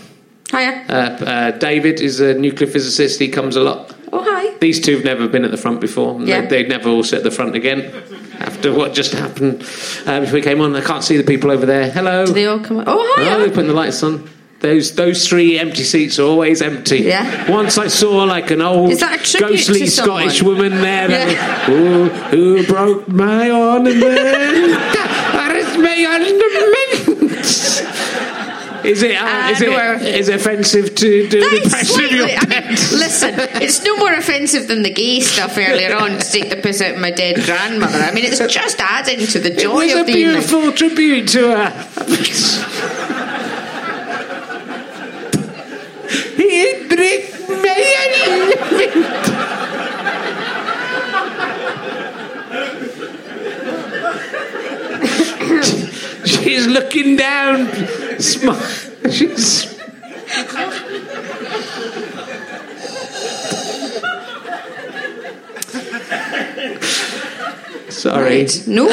Hiya. Uh, uh, David is a nuclear physicist. He comes a lot. Oh, hi. These two have never been at the front before. Yeah. They, would never all sit at the front again after what just happened uh, before we came on. I can't see the people over there. Hello. Do they all come? Oh, Oh, hiya. they're putting the lights on. Those those three empty seats are always empty. Yeah. Once I saw like an old Is that a tribute ghostly? Scottish woman there. Yeah. was, who, who broke my ornament? That is my ornament. Is it, uh, is, it is it offensive to do the is of your. I mean, listen, it's no more offensive than the gay stuff earlier on to take the piss out of my dead grandmother. I mean, it's just adding to the It joy was a of the evening. beautiful tribute to her. Hendrik Meyer. She's looking down. Smi- She's. Sorry. Right. No,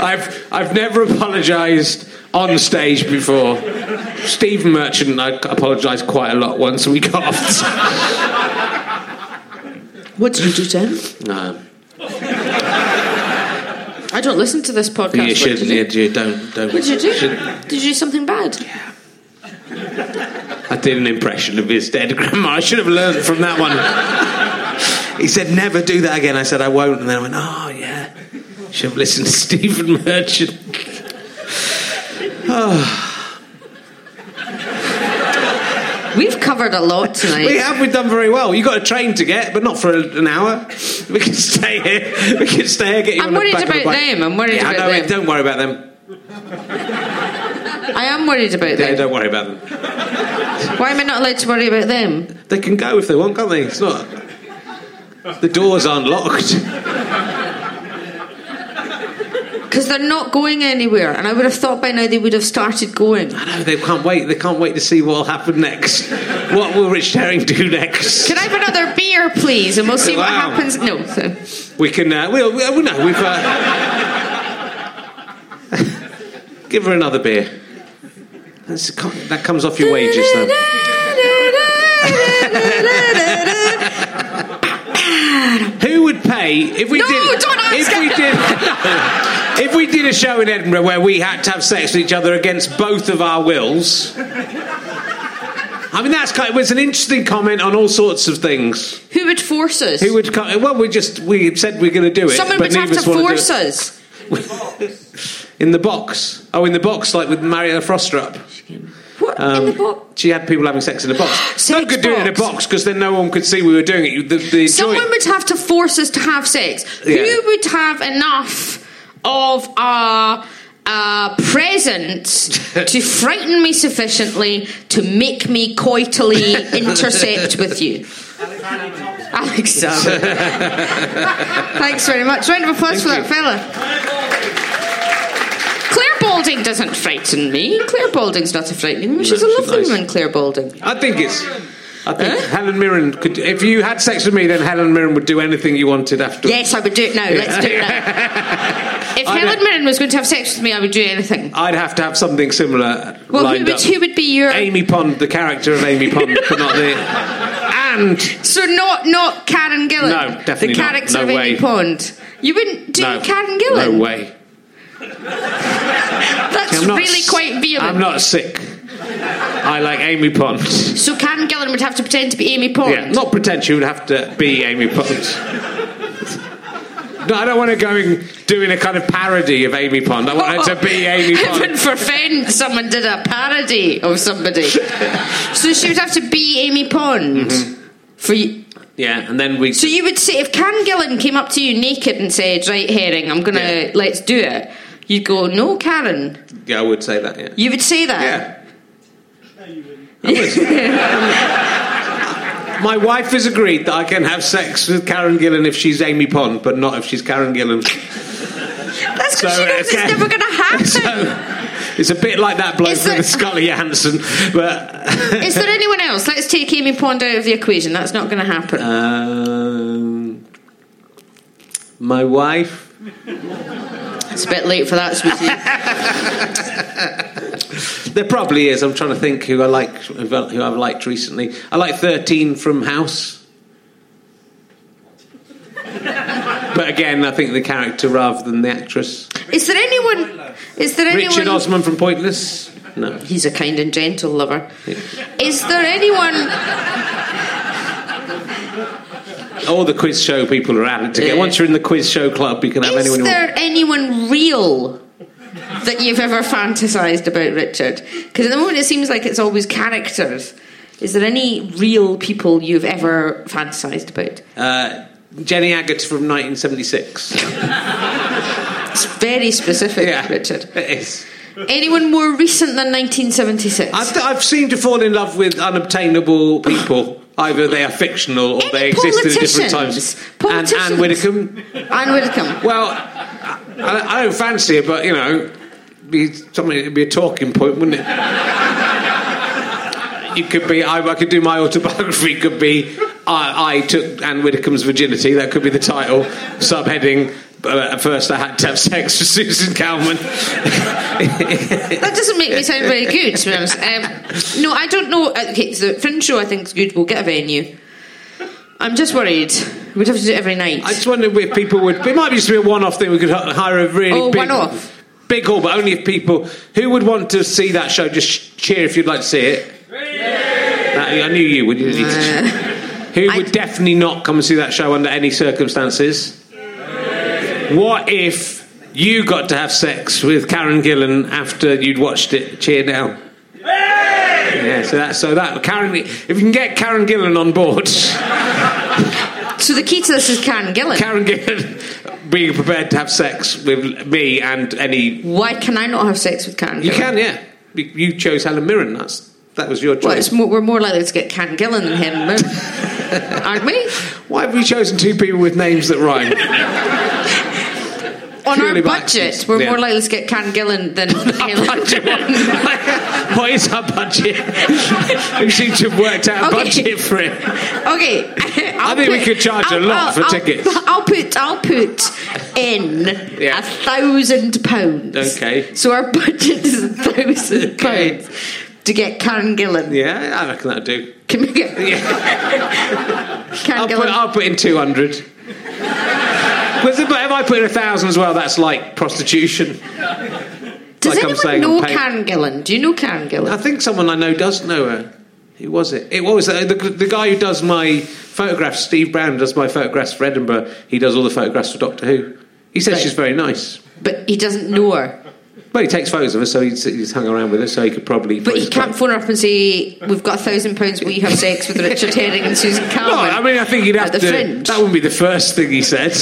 I've I've never apologised on stage before. Stephen Merchant, I apologised quite a lot once we got off. what did you do to him? no, I don't listen to this podcast. you shouldn't. you, You don't. Don't. what did you do? shouldn't- Did you do something bad? Yeah. I did an impression of his dead grandma. I should have learned from that one. he said, never do that again. I said, I won't. And then I went, oh, yeah. Should have listened to Stephen Merchant. We've covered a lot tonight. We have. We've done very well. You got a train to get, but not for an hour. We can stay here. We can stay here. Get you I'm on the worried back of the about bike. them. I'm worried yeah, about them. Don't worry about them. I am worried about Yeah, them. don't worry about them. Why am I not allowed to worry about them? They can go if they want, can't they? It's not. The doors aren't locked. Because they're not going anywhere, and I would have thought by now they would have started going. I know they can't wait. They can't wait to see what will happen next. What will Rich Herring do next? Can I have another beer, please? And we'll see what happens. No. so- We can. Uh, we'll, we'll, no, we've. Uh... Give her another beer. That's, that comes off your wages, though. Who would pay if we No, did? don't ask if we did, if we did a show in Edinburgh where we had to have sex with each other against both of our wills. I mean, that's kind of, it was an interesting comment on all sorts of things. Who would force us? Who would? co- Well, we just we said we're going to do it. Someone would have to force us. in the box. Oh, in the box, like with Mariella Frostrup. What? Um, in the box? She had people having sex in a box. Sex no good doing it in a box. box because then no one could see we were doing it. The, the Someone joy- would have to force us to have sex. Yeah. Who would have enough of our a present to frighten me sufficiently to make me coitally intercept with you? Alexander. Thanks very much. Round of applause for that fella. Clare Balding doesn't frighten me. Clare Balding's not a frightening woman. She's a she's lovely nice. woman, Claire Balding. I think it's. I think Huh? Helen Mirren could. If you had sex with me, then Helen Mirren would do anything you wanted after. Yes, I would do it now. Let's do it now. If I Helen don't- Mirren was going to have sex with me, I would do anything. I'd have to have something similar Well, who would, up. who would be your Amy Pond, the character of Amy Pond, but not the. And so not not Karen Gillan? No, definitely the not. character No of way. Amy Pond. You wouldn't do no, Karen Gillan? No way. That's I'm not really s- quite vehement. I'm not sick. I like Amy Pond. So Karen Gillan would have to pretend to be Amy Pond. Yeah, not pretend she would have to be Amy Pond. No, I don't want her going doing a kind of parody of Amy Pond. I want her to be Amy Pond. Heaven forfend someone did a parody of somebody. so she would have to be Amy Pond Mm-hmm. for you. Yeah, and then we. So you would say if Karen Gillan came up to you naked and said, "Right, herring, I'm gonna Yeah. let's do it," you'd go, "No, Karen." Yeah, I would say that. Yeah. You would say that. Yeah. My wife has agreed that I can have sex with Karen Gillan if she's Amy Pond, but not if she's Karen Gillan. That's because So, she knows it's never going to happen. So it's a bit like that bloke Is there- with Scully Hansen, but Is there anyone else? Let's take Amy Pond out of the equation. That's not going to happen. um, my wife. It's a bit late for that, sweetie. There probably is. I'm trying to think who I like, who I've liked recently. I like 13 from House. But again, I think the character rather than the actress. is there anyone? Is there anyone? Richard Osman from Pointless? No. He's a kind and gentle lover. Is there anyone? All the quiz show people are at it. Once you're in the quiz show club, you can have Is anyone want. there anyone real that you've ever fantasized about, Richard? Because at the moment it seems like it's always characters. Is there any real people you've ever fantasized about? Uh, Jenny Agutter from 1976. It's very specific, Yeah. Richard. It is. Anyone more recent than 1976? I've, I've seemed to fall in love with unobtainable people. Either they are fictional or Any they existed at different times. And? Anne Widdecombe. Anne Widdecombe. Well, I, I don't fancy it, but you know, be something. It'd be a talking point, wouldn't it? You could be. I, I could do my autobiography. Could be. I, I took Anne Widdecombe's virginity. That could be the title. Subheading. Uh, at first, I had to have sex with Susan Calman. That doesn't make me sound very good, to be honest. Um, no, I don't know. Uh, Okay, so the Fringe show I think is good. We'll get a venue. I'm just worried. We'd have to do it every night. I just wondered if people would. It might be just be a one-off thing. We could hire a really Oh, big, one-off. big hall, but only if people who would want to see that show. Just cheer if you'd like to see it. That- I knew you would. You, Who I- would definitely not come and see that show under any circumstances? What if you got to have sex with Karen Gillan after you'd watched it? Cheer now. Yeah, so that so that Karen, if you can get Karen Gillan on board, So the key to this is Karen Gillan. Karen Gillan being prepared to have sex with me and any, Why can I not have sex with Karen Gillan? you can, yeah. You- You chose Helen Mirren. That's that was your choice. Well, it's more, we're more likely to get Karen Gillan than him, aren't we? Why have we chosen two people with names that rhyme? On our budget, we're Yeah. more likely to get Karen Gillan than Helen. what is our budget? we seem to have worked out a Okay. budget for it. Okay, I think we could charge a lot for I'll, tickets. I'll put I'll put in a thousand pounds. Okay. So our budget is a thousand Okay. pounds to get Karen Gillan. Yeah, I reckon that'll do. Can we get Yeah. Karen I'll, put, I'll put in 200. But if I put in a thousand as well, that's like prostitution. Does like anyone know Karen Gillan? Do you know Karen Gillan? I think someone I know does know her. Who was it? It was uh, the, the guy who does my photographs. Steve Brown does my photographs for Edinburgh. He does all the photographs for Doctor Who. He says Right. she's very nice. But he doesn't know her. Well, he takes photos of her, so he's, he's hung around with her, so he could probably. But he can't phone her up and say, "We've got a thousand pounds. Will you have sex with Richard Herring and Susan No, I mean, I think he'd have to. Fringe. That wouldn't be the first thing he said.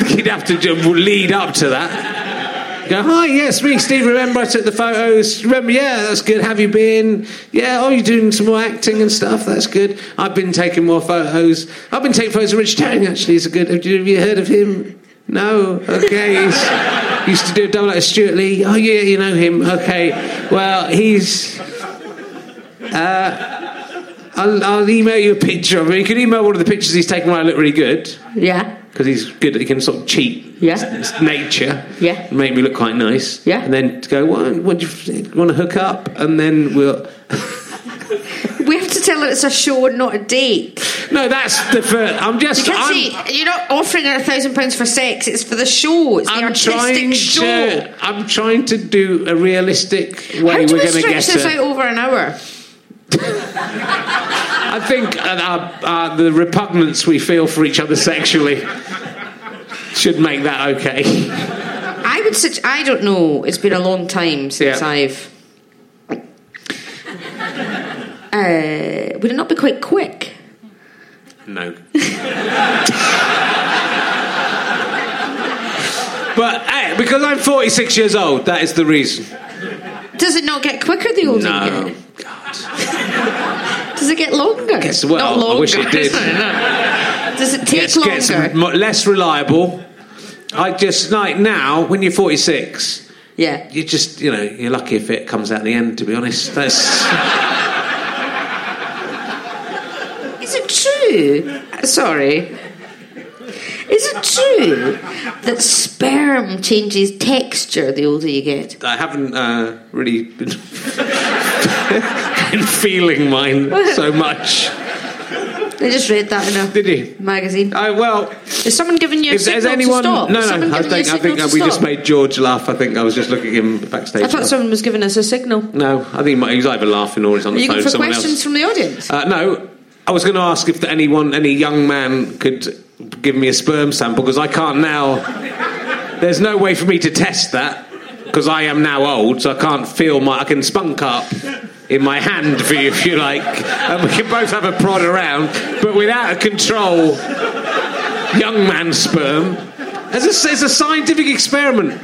he'd have to lead up to that. Go, hi, yes, me, Steve. Remember I took the photos? Remember, yeah, that's good. Have you been? Yeah, oh, you're doing some more acting and stuff. That's good. I've been taking more photos. I've been taking photos of Rich Herring, actually. He's a good. Have you, have you heard of him? No, okay. He's, used to do a double act with Stewart Lee. Oh, yeah, you know him. Okay. Well, he's. Uh, I'll, I'll email you a picture of him. You can email one of the pictures he's taken where I look really good yeah, because he's good. He can sort of cheat. Yeah. Nature. Yeah. and make me look quite nice. Yeah. and then to go. What, what do you want to hook up? And then we'll. we have to tell her it's a show not a date. No, that's the first. I'm just. You can't I'm, say you're not offering her a thousand pounds for sex. It's for the show. It's the I'm artistic trying show. to. I'm trying to do a realistic How way do we're we going to stretch get this her. out over an hour? I think uh, uh, uh, the repugnance we feel for each other sexually should make that okay. I would such. I don't know. It's been a long time since Yeah. I've. Uh, would it not be quite quick? No. but hey, because I'm 46 years old, that is the reason. Does it not get quicker the older No. you get? God. Does it get longer? What? Not I wish it did. Does it take Gets, longer? gets less reliable. I just like now when you're 46, yeah. you just you know you're lucky if it comes out the end. To be honest, that's Is it true? Sorry. Is it true that sperm changes texture the older you get? I haven't uh, really been, been feeling mine so much. I just read that in a Did you? magazine. I, well, Is someone giving you a signal anyone? to stop? No, Someone no. I giving you a think signal think to we just stop? made George laugh. I think I was just looking at him backstage. I thought someone was giving us a signal. No, I think he might- he was either laughing or he's on the you phone going with for someone questions else. from the audience? Uh, no, I was going to ask if anyone, any young man, could give me a sperm sample because I can't now. There's no way for me to test that because I am now old, so I can't feel my. I can spunk up in my hand for you if you like, and we can both have a prod around, but without a control young man sperm. As a, it's a scientific experiment.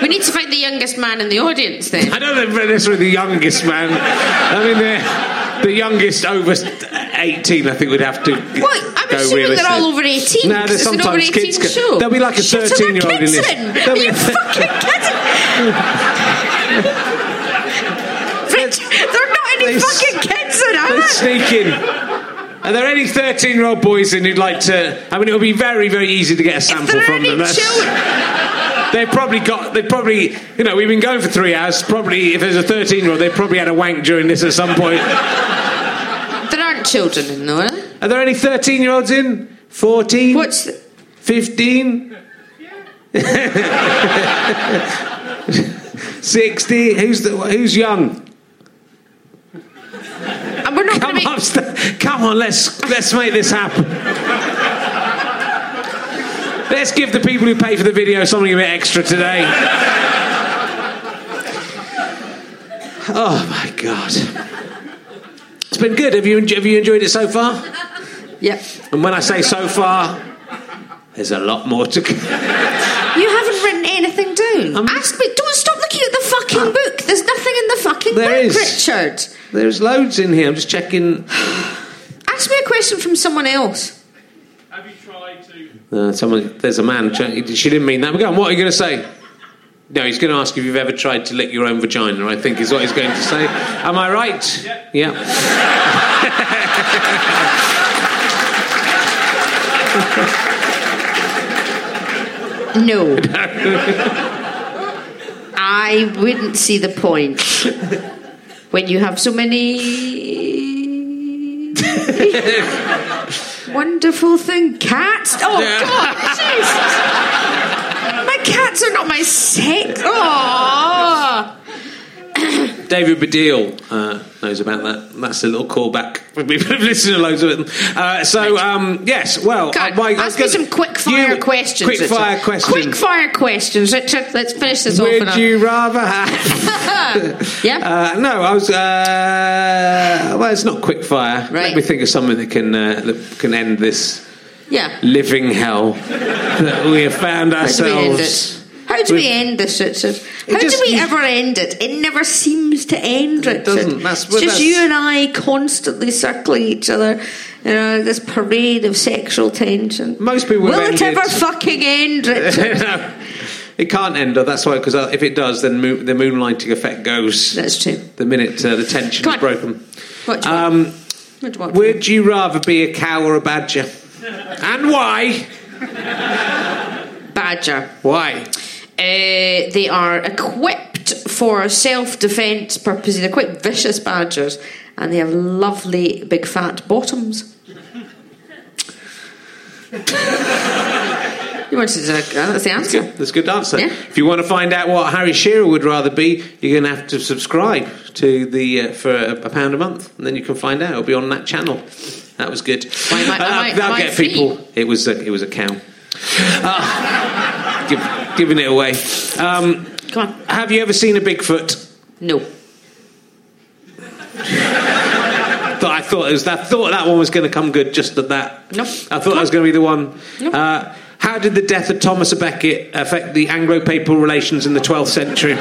we need to find the youngest man in the audience then. I don't know necessarily the youngest man. I mean, they're the youngest over 18, I think we'd have to Well, I'm go assuming realistic. they're all over 18. No, there's an sometimes 18 kids. show. There'll be like a Shut 13 year old in this. Are be you fucking kidding? Rich, there are not any They fucking kids in They sneak in. Are there any 13 year old boys in who'd like to? I mean, it would be very, very easy to get a sample from them. That's- children, They've probably got, they probably, you know, we've been going for three hours. Probably, if there's a 13 year old, they probably had a wank during this at some point. there aren't children in there. Are there? Are there any 13 year olds in? 14? What's the, 15? 60? Who's, the, who's young? and we're not Come to me- st- come on, let's let's make this happen. Let's give the people who pay for the video something a bit extra today. oh my god, it's been good. Have you have you enjoyed it so far? Yep. And when I say so far, there's a lot more to come. You haven't written anything down. I'm... Ask me. Don't stop looking at the fucking uh, book. There's nothing in the fucking There book, is. Richard. There's loads in here. I'm just checking. Ask me a question from someone else. Have you tried to? Uh, someone, there's a man. She didn't mean that. But go on, what are you going to say? No, he's going to ask if you've ever tried to lick your own vagina. I think is what he's going to say. Am I right? Yeah. No. I wouldn't see the point when you have so many wonderful thing cats. Oh God, Jesus! My cats are not my sex. Oh. David Baddiel uh, knows about that. That's a little callback. We've listened to loads of it. Uh, so, um, yes, well, God, uh, my- was ask me some quick fire you- questions. Quick Richard. fire questions. Quick fire questions, Richard. Let's finish this off. Would you rather have? yeah. Uh, no, I was. Uh, well, it's not quick fire. Right. Let me think of something that can uh, that can end this yeah. living hell that we have found How do we end ourselves. How do we end this, Richard? How just- do we ever end it? It never seems to end, Richard. doesn't. That's- it's just you and I constantly circling each other. You know, this parade of sexual tension. Most people Will it ever fucking end, Richard? No, it can't end. That's why, because if it does, then the moonlighting effect goes. That's true. The minute uh, the tension Come is on. broken. What do you want? Um, What do you want? would you rather be a cow or a badger? And why? Badger. Why? Uh, they are equipped for self-defense purposes. They're quite vicious badgers, and they have lovely big fat bottoms. you wanted to? Uh, that's the answer. That's a good answer. Yeah. If you want to find out what Harry Shearer would rather be, you're going to have to subscribe to the uh, for a, a pound a month, and then you can find out. It'll be on that channel. That was good. Why am I- that'll get free? people. It was a, it was a cow. Ah, give, giving it away. Um, Come on. have you ever seen a Bigfoot? No. Thought I thought it was that. Thought that one was going to come good just at that. Nope. I thought that was going to be the one. Nope. Uh, how did the death of Thomas a Becket affect the Anglo-Papal relations in the 12th century?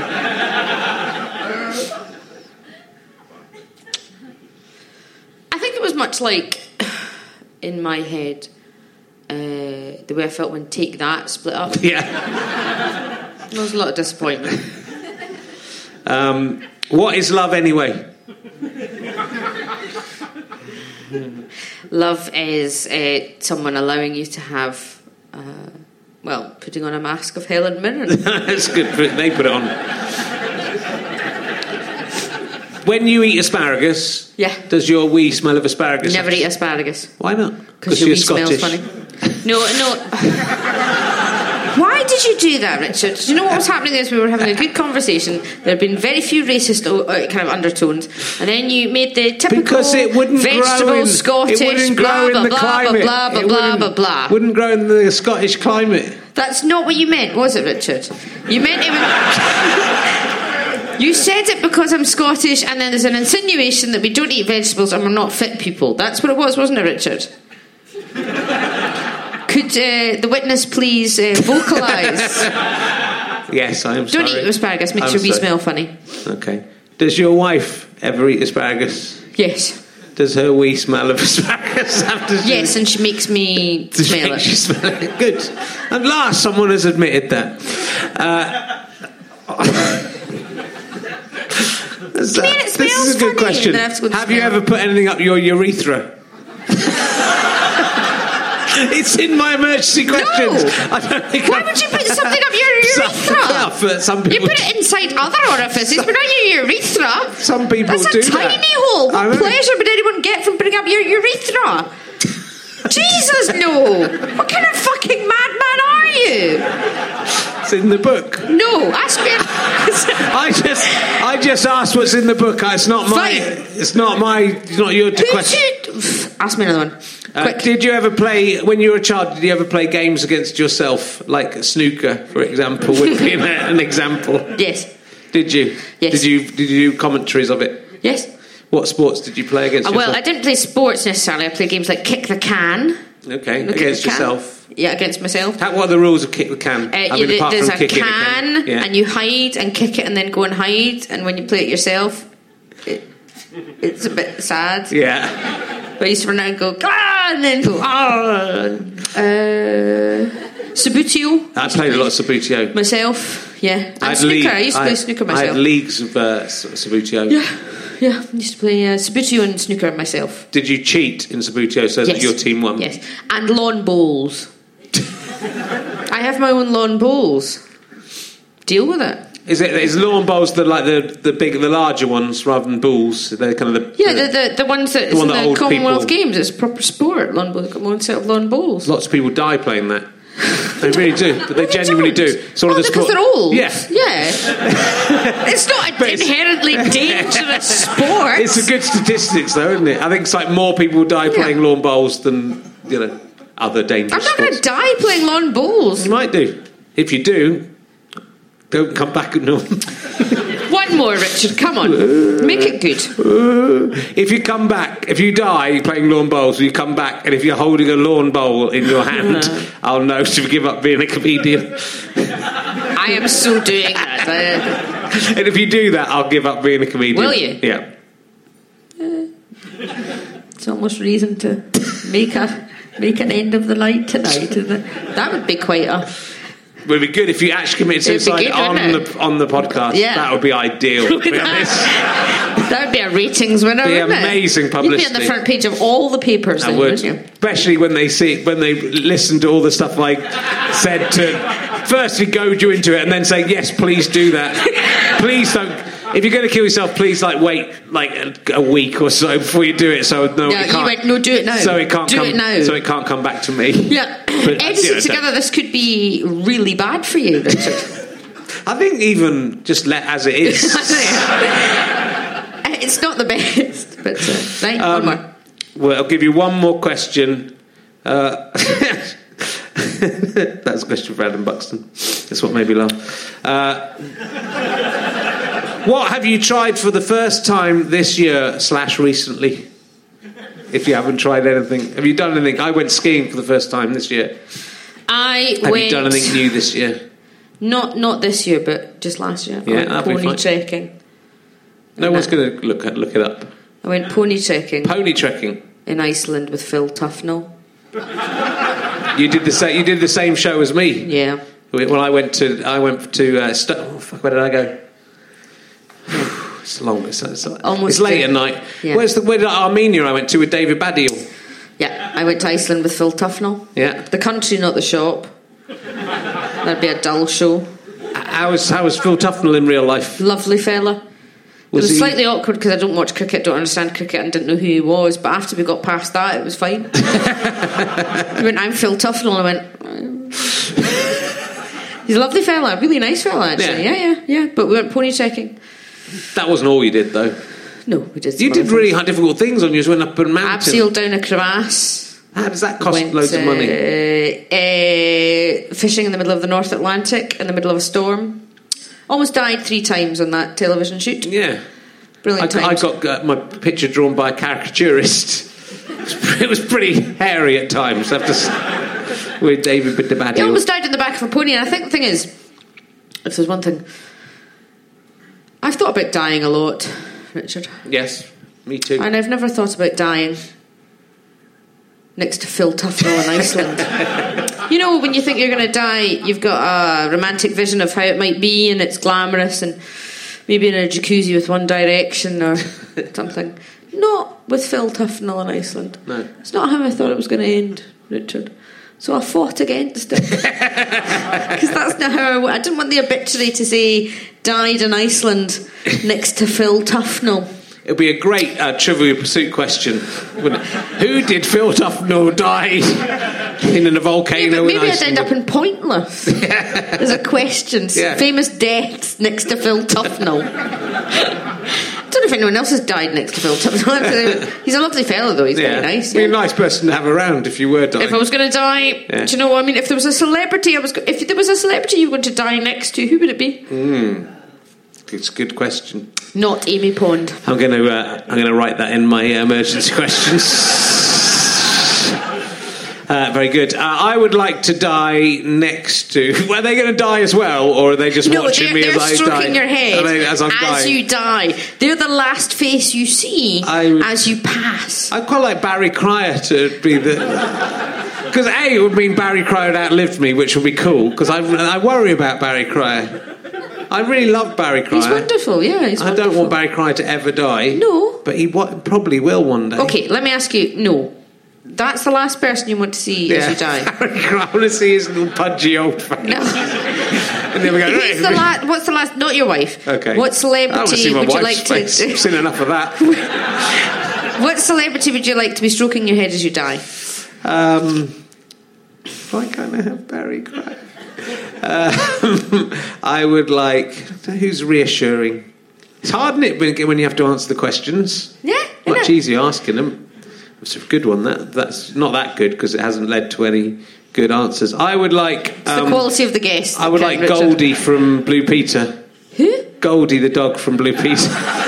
I think it was much like in my head uh, the way I felt when Take That split up. yeah. There was a lot of disappointment. Um, what is love anyway? Love is uh, someone allowing you to have, uh, well, putting on a mask of Helen Mirren. That's good. They put it on. When you eat asparagus, Yeah. does your wee smell of asparagus? Never eat asparagus. Why not? Because your wee smells funny. No, no. Why did you do that, Richard? Do you know what was happening is we were having a good conversation. There had been very few racist uh, kind of undertones, and then you made the typical Because it wouldn't vegetable grow in, Scottish it wouldn't blah grow blah in the blah, climate. blah blah blah blah blah blah. Wouldn't grow in the Scottish climate. That's not what you meant, was it, Richard? You meant it. Was... you said it because I'm Scottish, and then there's an insinuation that we don't eat vegetables and we're not fit people. That's what it was, wasn't it, Richard? Uh, the witness please uh, vocalise? Yes, I am Don't sorry. eat asparagus; makes I'm your wee sorry. smell funny. Okay. Does your wife ever eat asparagus? Yes, Does her wee smell of asparagus after she yes, and she makes me Does smell make it. you smell it? Good. At last, someone has admitted that. Uh, this Come here, it this smells is a good funny, question. then I have to go to Have you smell. ever put anything up your urethra? It's in my emergency questions. I don't think Why I've- would you put something up your urethra? some You put it inside other orifices, but not your urethra. Some people That's do a tiny that. hole. What pleasure would anyone get from putting up your urethra? Jesus, no! What kind of fucking madman are you? it's in the book. No, ask me. I just, I just asked what's in the book. It's not my, Fine. it's not my, it's not your question. Ask me another one. Uh, Quick. did you ever play when you were a child? Did you ever play games against yourself, like snooker, for example, would be an, an example? Yes. Did you? Yes. Did you? Did you do commentaries of it? Yes. What sports did you play against? Uh, well, yourself? I didn't play sports necessarily. I played games like kick the can. Okay, Look against yourself. Yeah, against myself. How, what are the rules of kick the can? Uh, I you, mean, apart there's a can, a can. Yeah. and you hide and kick it, and then go and hide. And when you play it yourself, it, it's a bit sad. yeah. But I used to run out and go, ah, and then go, ah. Uh, Subbuteo. I played a lot of Subbuteo. Myself, yeah. And I had snooker. league- I used to play I- snooker I had leagues of uh, Subbuteo. Yeah, yeah. I used to play uh, Subbuteo and snooker myself. Did you cheat in Subbuteo so that your team won? Yes. And lawn bowls. I have my own lawn bowls. Deal with it. Is it is lawn bowls the like the the big the larger ones rather than balls? They're kind of the Yeah, the, the, the ones that The one that the Commonwealth people- Games. It's a proper sport. Lawn. Got my set of lawn bowls. lots of people die playing that. They really do. But they No, genuinely don't. do. Sort Well, of oh, the because sport. they're old. Yeah. Yeah. it's not an inherently dangerous sport. It's a good statistics, though, isn't it? I think it's like more people die Yeah. playing lawn bowls than you know other dangerous. I'm not going to die playing lawn bowls. You might do. If you do, don't come back. At no. One more, Richard. Come on. Make it good. if you come back, if you die playing lawn bowls, you come back, and if you're holding a lawn bowl in your hand, I'll know to give up being a comedian. I am still doing that. Uh, and if you do that, I'll give up being a comedian. Will you? Yeah. it's almost reason to make a make an end of the night tonight, isn't it? That would be quite a. It would be good if you actually committed suicide good, on the on the podcast. Yeah. That would be ideal. be. That would be a ratings winner. Be wouldn't it? amazing You'd be on the front page of all the papers. I then, would, wouldn't you? especially when they see when they listen to all the stuff I said to firstly goad you into it and then say yes, please do that. please don't. If you're going to kill yourself, please like wait like a, a week or so before you do it. So no, Yeah, it you can't, went, no, do it now. So it can't Do come. it now. So it can't come back to me. Yeah. But, Edited together, this could be really bad for you, Richard. I think even just let as it is. it's not the best, but uh, right, Um, one more. Well, I'll give you one more question. Uh, that's a question for Adam Buxton. That's what made me laugh. Uh, what have you tried for the first time this year slash recently? If you haven't tried anything, have you done anything? I went skiing for the first time this year. I went. Have went. you done anything new this year? Not not this year, but just last year. Yeah, I went that'd be pony trekking. No one's going to look at, look it up. I went pony trekking Pony trekking. in Iceland with Phil Tufnell. You did the same. You did the same show as me. Yeah. When I went to, I went to. Uh, St- oh, fuck, where did I go? It's long. It's, it's, Almost it's late at night. Yeah. Where's the? Where did Armenia? I went to with David Baddiel. Yeah, I went to Iceland with Phil Tufnell. Yeah. The country, not the shop. That'd be a dull show. How was how was Phil Tufnell in real life? Lovely fella. it Was was he- slightly awkward because I don't watch cricket, don't understand cricket, and didn't know who he was. But after we got past that, it was fine. he went, "I'm Phil Tufnell," I went. He's a lovely fella, really nice fella, actually. Yeah. Yeah, yeah, yeah. But we went pony trekking. That wasn't all you did though. No, we did. You did really hard, difficult things on yours. Went up a mountain. Abseiled down a crevasse. How does that cost Went, loads of money? uh, uh, fishing in the middle of the North Atlantic in the middle of a storm. Almost died three times on that television shoot. Yeah. Brilliant I times. got uh, my picture drawn by a caricaturist. It was pretty hairy at times. I have to with David Baddiel. He almost died in the back of a pony, and I think the thing is, if there's one thing, I've thought about dying a lot, Richard, Yes, me too. and I've never thought about dying next to Phil Tufnell in Iceland. you know, when you think you're going to die, you've got a romantic vision of how it might be, and it's glamorous, and maybe in a jacuzzi with One Direction or something. Not with Phil Tufnell in Iceland. No. It's not how I thought it was going to end, Richard. So I fought against it. Because that's not how I, I didn't want the obituary to say died in Iceland next to Phil Tufnell. It'd be a great uh, Trivial Pursuit question. Who did Phil Tufnell die in a volcano. Yeah, maybe in I'd end up in Pointless. There's a question. Yeah. Famous deaths next to Phil Tufnell. I don't know if anyone else has died next to Phil. He's a lovely fellow, though. He's Yeah. very nice. Be a nice person to have around if you were dying. If I was going to die, Yeah. do you know what I mean? If there was a celebrity, I was. Go- if there was a celebrity you were going to die next to, who would it be? It's a good question. Not Amy Pond. I'm going to uh, I'm going to write that in my emergency questions. Uh, very good. Uh, I would like to die next to. Are they going to die as well, or are they just No, watching they're, me they're as I die? stroking your head they- as dying? you die. They're the last face you see I as you pass. I'd quite like Barry Cryer to be the. Because A, it would mean Barry Cryer outlived me, which would be cool, because I, I worry about Barry Cryer. I really love Barry Cryer. He's wonderful, yeah. He's I wonderful. don't want Barry Cryer to ever die. No. But he wa- probably will one day. Okay, let me ask you. No, that's the last person you want to see as you die. I want to see his little pudgy old face. No. And then we go, Who's the la- what's the last? Not your wife. Okay. What celebrity would you like face. to? I've seen enough of that. what celebrity would you like to be stroking your head as you die? Um, why can't I have Barry Cryer? Um, I would like. Who's reassuring? It's hard, isn't it, when- when you have to answer the questions? Yeah, Much easier asking them. It's a good one. That that's not that good because it hasn't led to any good answers. I would like. It's um, the quality of the guest. I would that like Richard. Goldie from Blue Peter. Who? Goldie the dog from Blue Peter.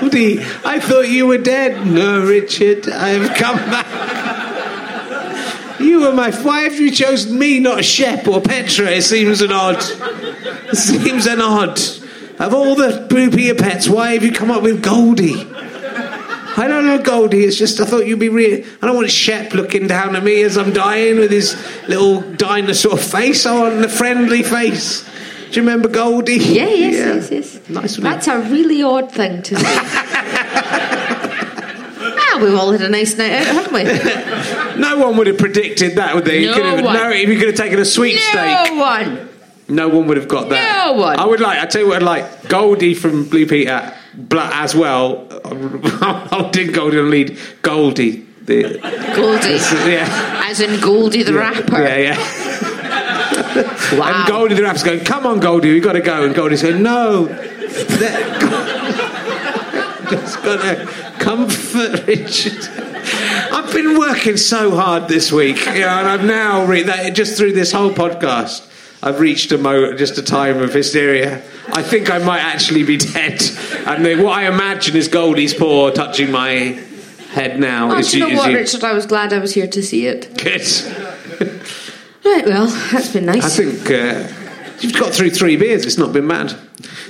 Goldie, I thought you were dead. No, Richard, I've come back. You were my. Why have you chosen me, not Shep or Petra? It seems an odd. It seems an odd. Of all the Peter pets, why have you come up with Goldie? I don't know, Goldie. It's just I thought you'd be real. I don't want Shep looking down at me as I'm dying with his little dinosaur face. I want the friendly face. Do you remember Goldie? Yeah, yes, yes, yes. Nice one. That's a really odd thing to say. we've all had a nice night out, haven't we? No one would have predicted that, would they? You No could have, one. no, if you could have taken a sweepstake, No one. no one would have got that. No one. I would like. I tell you what, I'd like Goldie from Blue Peter as well. I did Goldie on lead. Goldie, the Goldie. yeah, As in Goldie the rapper. yeah, yeah. Wow. And Goldie the rapper's going, "Come on, Goldie, we got to go." And Goldie's going, "No, just got to comfort Richard." I've been working so hard this week, you know, and I've now re- that just through this whole podcast. I've reached a mo- just a time of hysteria. I think I might actually be dead, and then what I imagine is Goldie's paw touching my head now. Oh, is do you know is what, Richard? I was glad I was here to see it. Good. Right, well, that's been nice. I think uh, you've got through three beers. It's not been bad.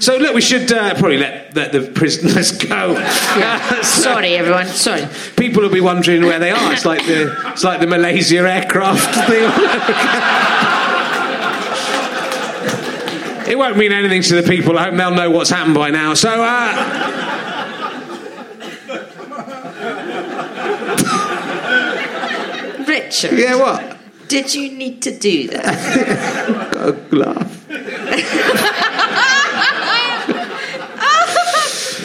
So look, we should uh, probably let, let the prisoners go. Yeah. Sorry, everyone. Sorry. People will be wondering where they are. It's like the it's like the Malaysia aircraft thing. it won't mean anything to the people. I hope they'll know what's happened by now. So. Uh, Richard. yeah, what? Did you need to do that? A laugh.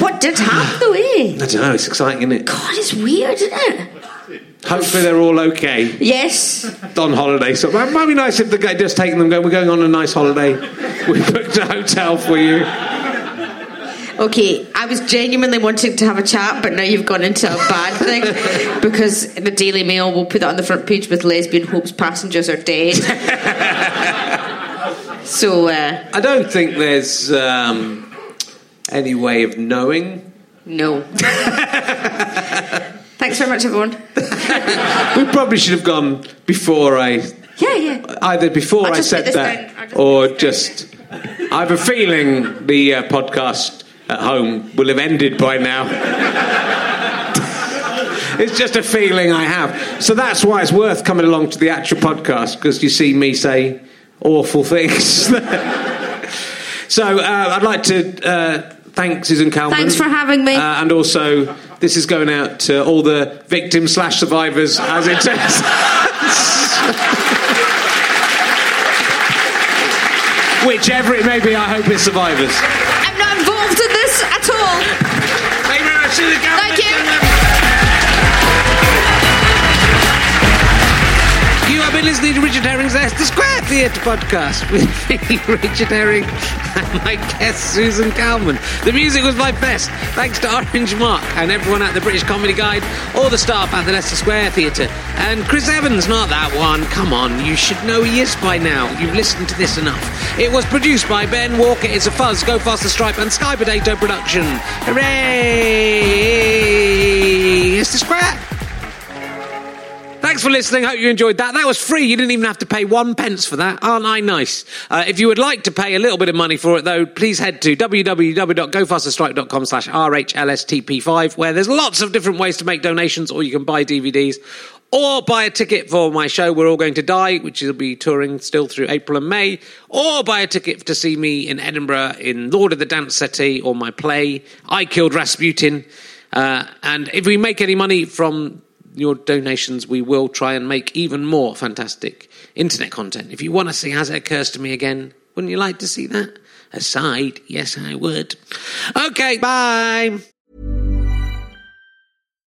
what did happen, though, eh? I don't know. It's exciting, isn't it? God, it's weird, isn't it? Hopefully they're all okay. Yes. on holiday. So it might be nice if the guy just take them. and Go, we're going on a nice holiday. We booked a hotel for you. Okay, I was genuinely wanting to have a chat, but now you've gone into a bad thing because the Daily Mail will put that on the front page with lesbian hopes passengers are dead. so, uh, I don't think there's um, any way of knowing. no. Thanks very much, everyone. We probably should have gone before I Yeah, yeah. either before I said that just or just. I have a feeling the uh, podcast at home will have ended by now. it's just a feeling I have. So that's why it's worth coming along to the actual podcast because you see me say awful things. so uh, I'd like to uh, thank Susan Calman. Thanks for having me. Uh, and also, this is going out to all the victims slash survivors as it turns. whichever it may be. I hope it's Survivors. Theatre podcast with me, Richard Herring, and my guest, Susan Calman. The music was my Best. Thanks to Orange Mark and everyone at the British Comedy Guide, all the staff at the Leicester Square Theatre. And Chris Evans, not that one. Come on, you should know he is by now. You've listened to this enough. It was produced by Ben Walker. It's a fuzz. Go faster, Stripe, and Sky Potato Production. Hooray! Leicester Square. Thanks for listening. Hope you enjoyed that. That was free. You didn't even have to pay one pence for that. Aren't I nice? Uh, if you would like to pay a little bit of money for it, though, please head to www.gofasterstripe.com slash RHLSTP5, where there's lots of different ways to make donations, or you can buy DVDs, or buy a ticket for my show, We're All Going to Die, which will be touring still through April and May, or buy a ticket to see me in Edinburgh in Lord of the Dance Settee, or my play, I Killed Rasputin. Uh, and if we make any money from your donations, we will try and make even more fantastic internet content. If you want to see As It Occurs to Me again, wouldn't you like to see that? Aside, yes, I would. Okay, bye.